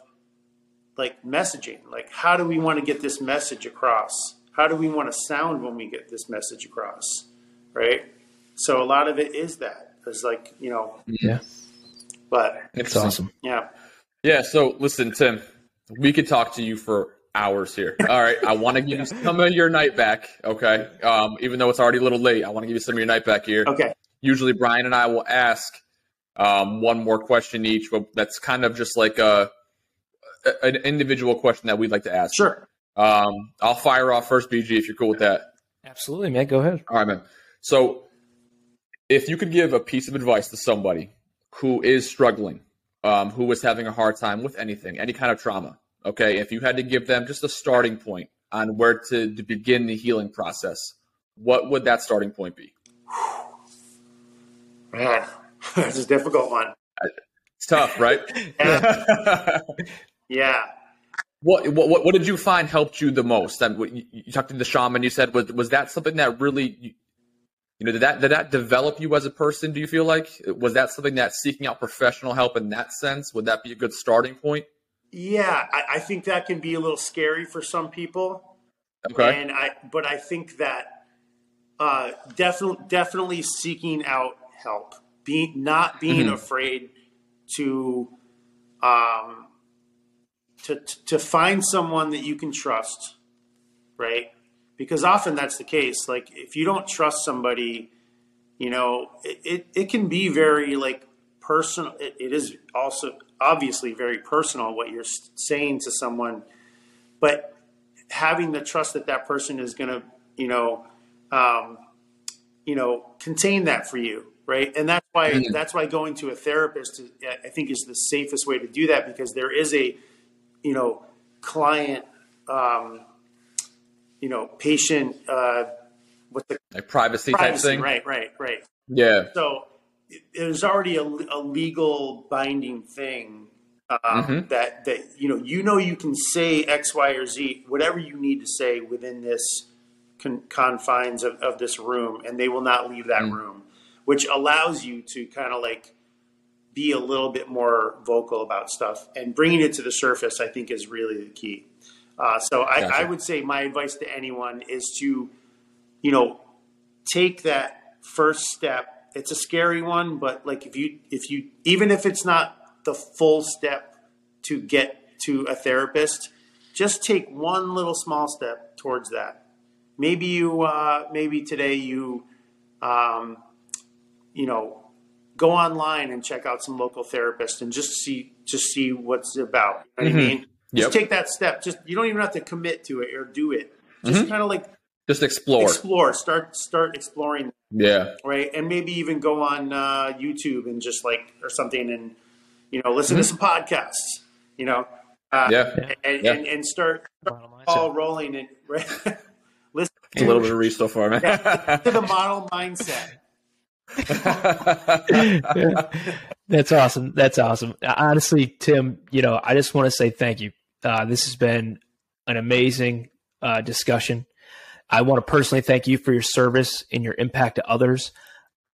like messaging like how do we want to get this message across how do we want to sound when we get this message across right so a lot of it is that is like you know Yeah. but It's awesome. yeah Yeah. So listen, Tim, we could talk to you for hours here. All right. I want to give you some of your night back. Okay. Um, even though it's already a little late, I want to give you some of your night back here. okay Usually, Brian and I will ask um, one more question each, but that's kind of just like a, a- an individual question that we'd like to ask. sure Um, I'll fire off first, BG, if you're cool with that. Absolutely, man. Go ahead. All right, man. So, if you could give a piece of advice to somebody who is struggling, um, who is having a hard time with anything, any kind of trauma, okay, if you had to give them just a starting point on where to, to begin the healing process, what would that starting point be? man it's a difficult one It's tough, right? yeah what, what what did you find helped you the most? And what- you, talked to the shaman. You said was was that something that really, you, know, did that did that develop you as a person? Do you feel like was that something that seeking out professional help in that sense would that be a good starting point? yeah I, I think that can be a little scary for some people Okay. and i but i think that uh definitely definitely seeking out help being not being Mhm. afraid to um to to find someone that you can trust right? Because often that's the case. Like if you don't trust somebody you know it, it, it can be very like personal it, it is also obviously very personal what you're saying to someone. But having the trust that that person is going to you know um, you know contain that for you right? And that's why Mhm. that's why going to a therapist is, i think is the safest way to do that because there is a you know client um, you know patient uh, what's the Like privacy, type thing. right right right Yeah. so there's already a, a legal binding thing um, Mhm. that that you know you know you can say X, Y, or Z, whatever you need to say within this con- confines of, of this room, and they will not leave that Mm. room, which allows you to kind of like be a little bit more vocal about stuff and bringing it to the surface. I think is really the key. Uh, so I, Gotcha. I would say my advice to anyone is to, you know, take that first step. It's a scary one, but like if you if you even if it's not the full step to get to a therapist, just take one little small step towards that. Maybe you uh, maybe today you um, you know go online and check out some local therapists and just see just see what's about. You know what I mean? Yep. Just take that step. Just you don't even have to commit to it or do it. Just Mhm. kind of like Just explore. explore. Start start exploring, yeah. right? And maybe even go on uh, YouTube and just like or something, and you know listen to some podcasts. You know, uh, Mm-hmm. Yeah. and, Yeah. and and start Model all rolling and right? listen It's a little bit of reach so far, man. to the model mindset. Yeah. That's awesome. That's awesome. Honestly, Tim, you know, I just want to say thank you. Uh, this has been an amazing uh, discussion. I want to personally thank you for your service and your impact to others.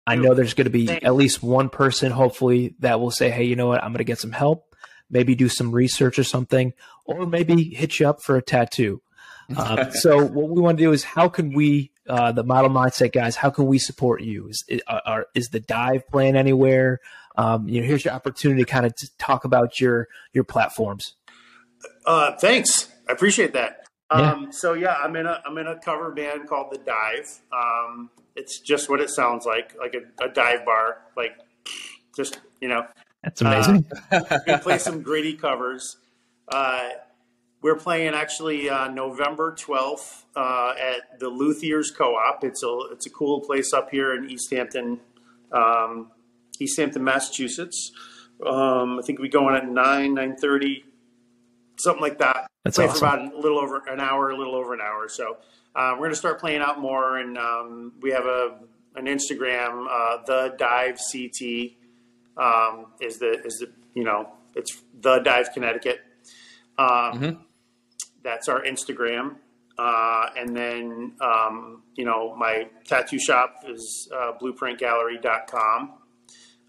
I know there's going to be at least one person, hopefully, that will say, "Hey, you know what? I'm going to get some help. Maybe do some research or something, or maybe hit you up for a tattoo." Um, so, what we want to do is, how can we, uh, the model mindset guys, how can we support you? Is are, is the dive plan anywhere? Um, you know, here's your opportunity to kind of talk about your your platforms. Uh, thanks, I appreciate that. Um, yeah. So yeah, I'm in a I'm in a cover band called The Dive. Um, it's just what it sounds like, like a, a dive bar, like just you know. That's amazing. Uh, we play some gritty covers. Uh, we're playing actually uh, November 12th uh, at the Luthiers Co-op. It's a it's a cool place up here in East Hampton, um, East Hampton, Massachusetts. Um, I think we go in at nine nine thirty, something like that. That's Play awesome. for about a little over an hour, a little over an hour. So uh, we're going to start playing out more, and um, we have a an Instagram, uh, the Dive CT um, is the is the you know it's the Dive Connecticut. Um, mm-hmm. That's our Instagram, uh, and then um, you know my tattoo shop is uh, blueprintgallery.com.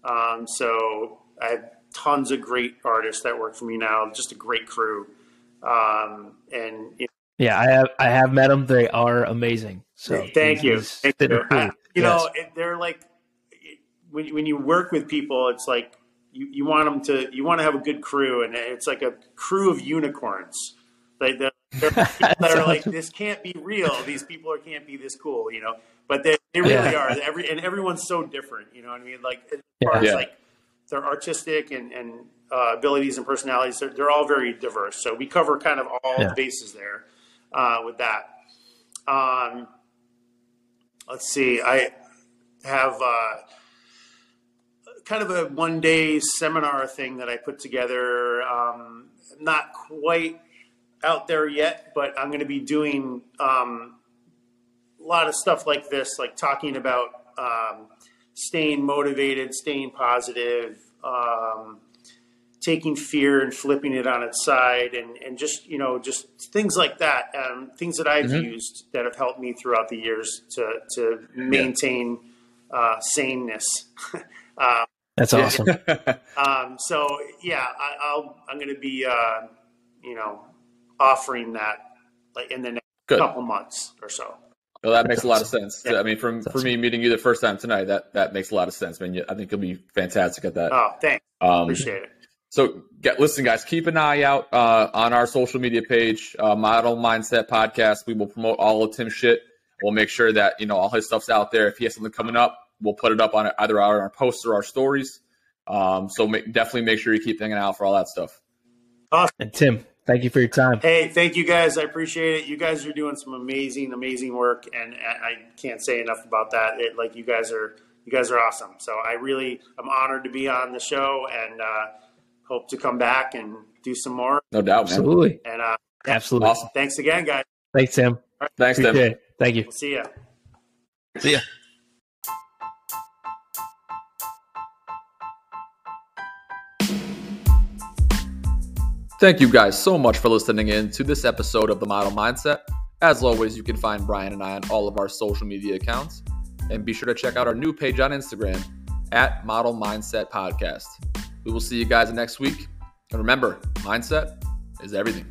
Um, so I have tons of great artists that work for me now. Just a great crew, um, and you know, yeah, I have I have met them. They are amazing. So thank you. Thank you. I, you yes. know, they're like when when you work with people, it's like you, you want them to you want to have a good crew, and it's like a crew of unicorns. Like they're, they're that are like this can't be real. These people are, can't be this cool, you know. But they, they really yeah. are. Every and everyone's so different. You know what I mean? Like as far yeah. as like their artistic and and uh, abilities and personalities, they're, they're, all very diverse. So we cover kind of all yeah. bases there uh, with that. Um, let's see, I have uh, kind of a one day seminar thing that I put together. Um, not quite out there yet, but I'm going to be doing um, a lot of stuff like this, like talking about um, staying motivated, staying positive, um, taking fear and flipping it on its side and, and just you know just things like that um, things that i've mm-hmm. used that have helped me throughout the years to to maintain yeah. uh, saneness uh, that's awesome um, so yeah I, will i'm going to be uh, you know offering that like in the next Good. couple months or so well, that makes a lot of sense. Yeah. I mean, from for me meeting you the first time tonight, that that makes a lot of sense. I mean, I think you'll be fantastic at that. Oh, thanks. Um, Appreciate it. So, get, listen, guys, keep an eye out uh, on our social media page, uh, Model Mindset Podcast. We will promote all of Tim's shit. We'll make sure that you know all his stuff's out there. If he has something coming up, we'll put it up on either our, our posts or our stories. Um, so make, definitely make sure you keep thinking out for all that stuff. Awesome. And Tim, thank you for your time. Hey, thank you guys. I appreciate it. You guys are doing some amazing, amazing work, and I can't say enough about that. It, like you guys are, you guys are awesome. So I really, I'm honored to be on the show, and uh, hope to come back and do some more. No doubt, man. Absolutely. And uh, yeah. absolutely. Awesome. Thanks again, guys. Thanks, Tim. Right. Thanks, Tim. It. Thank you. We'll see ya. See ya. Thank you guys so much for listening in to this episode of The Model Mindset. As always, you can find Brian and I on all of our social media accounts. And be sure to check out our new page on Instagram at Model Mindset Podcast. We will see you guys next week. And remember, mindset is everything.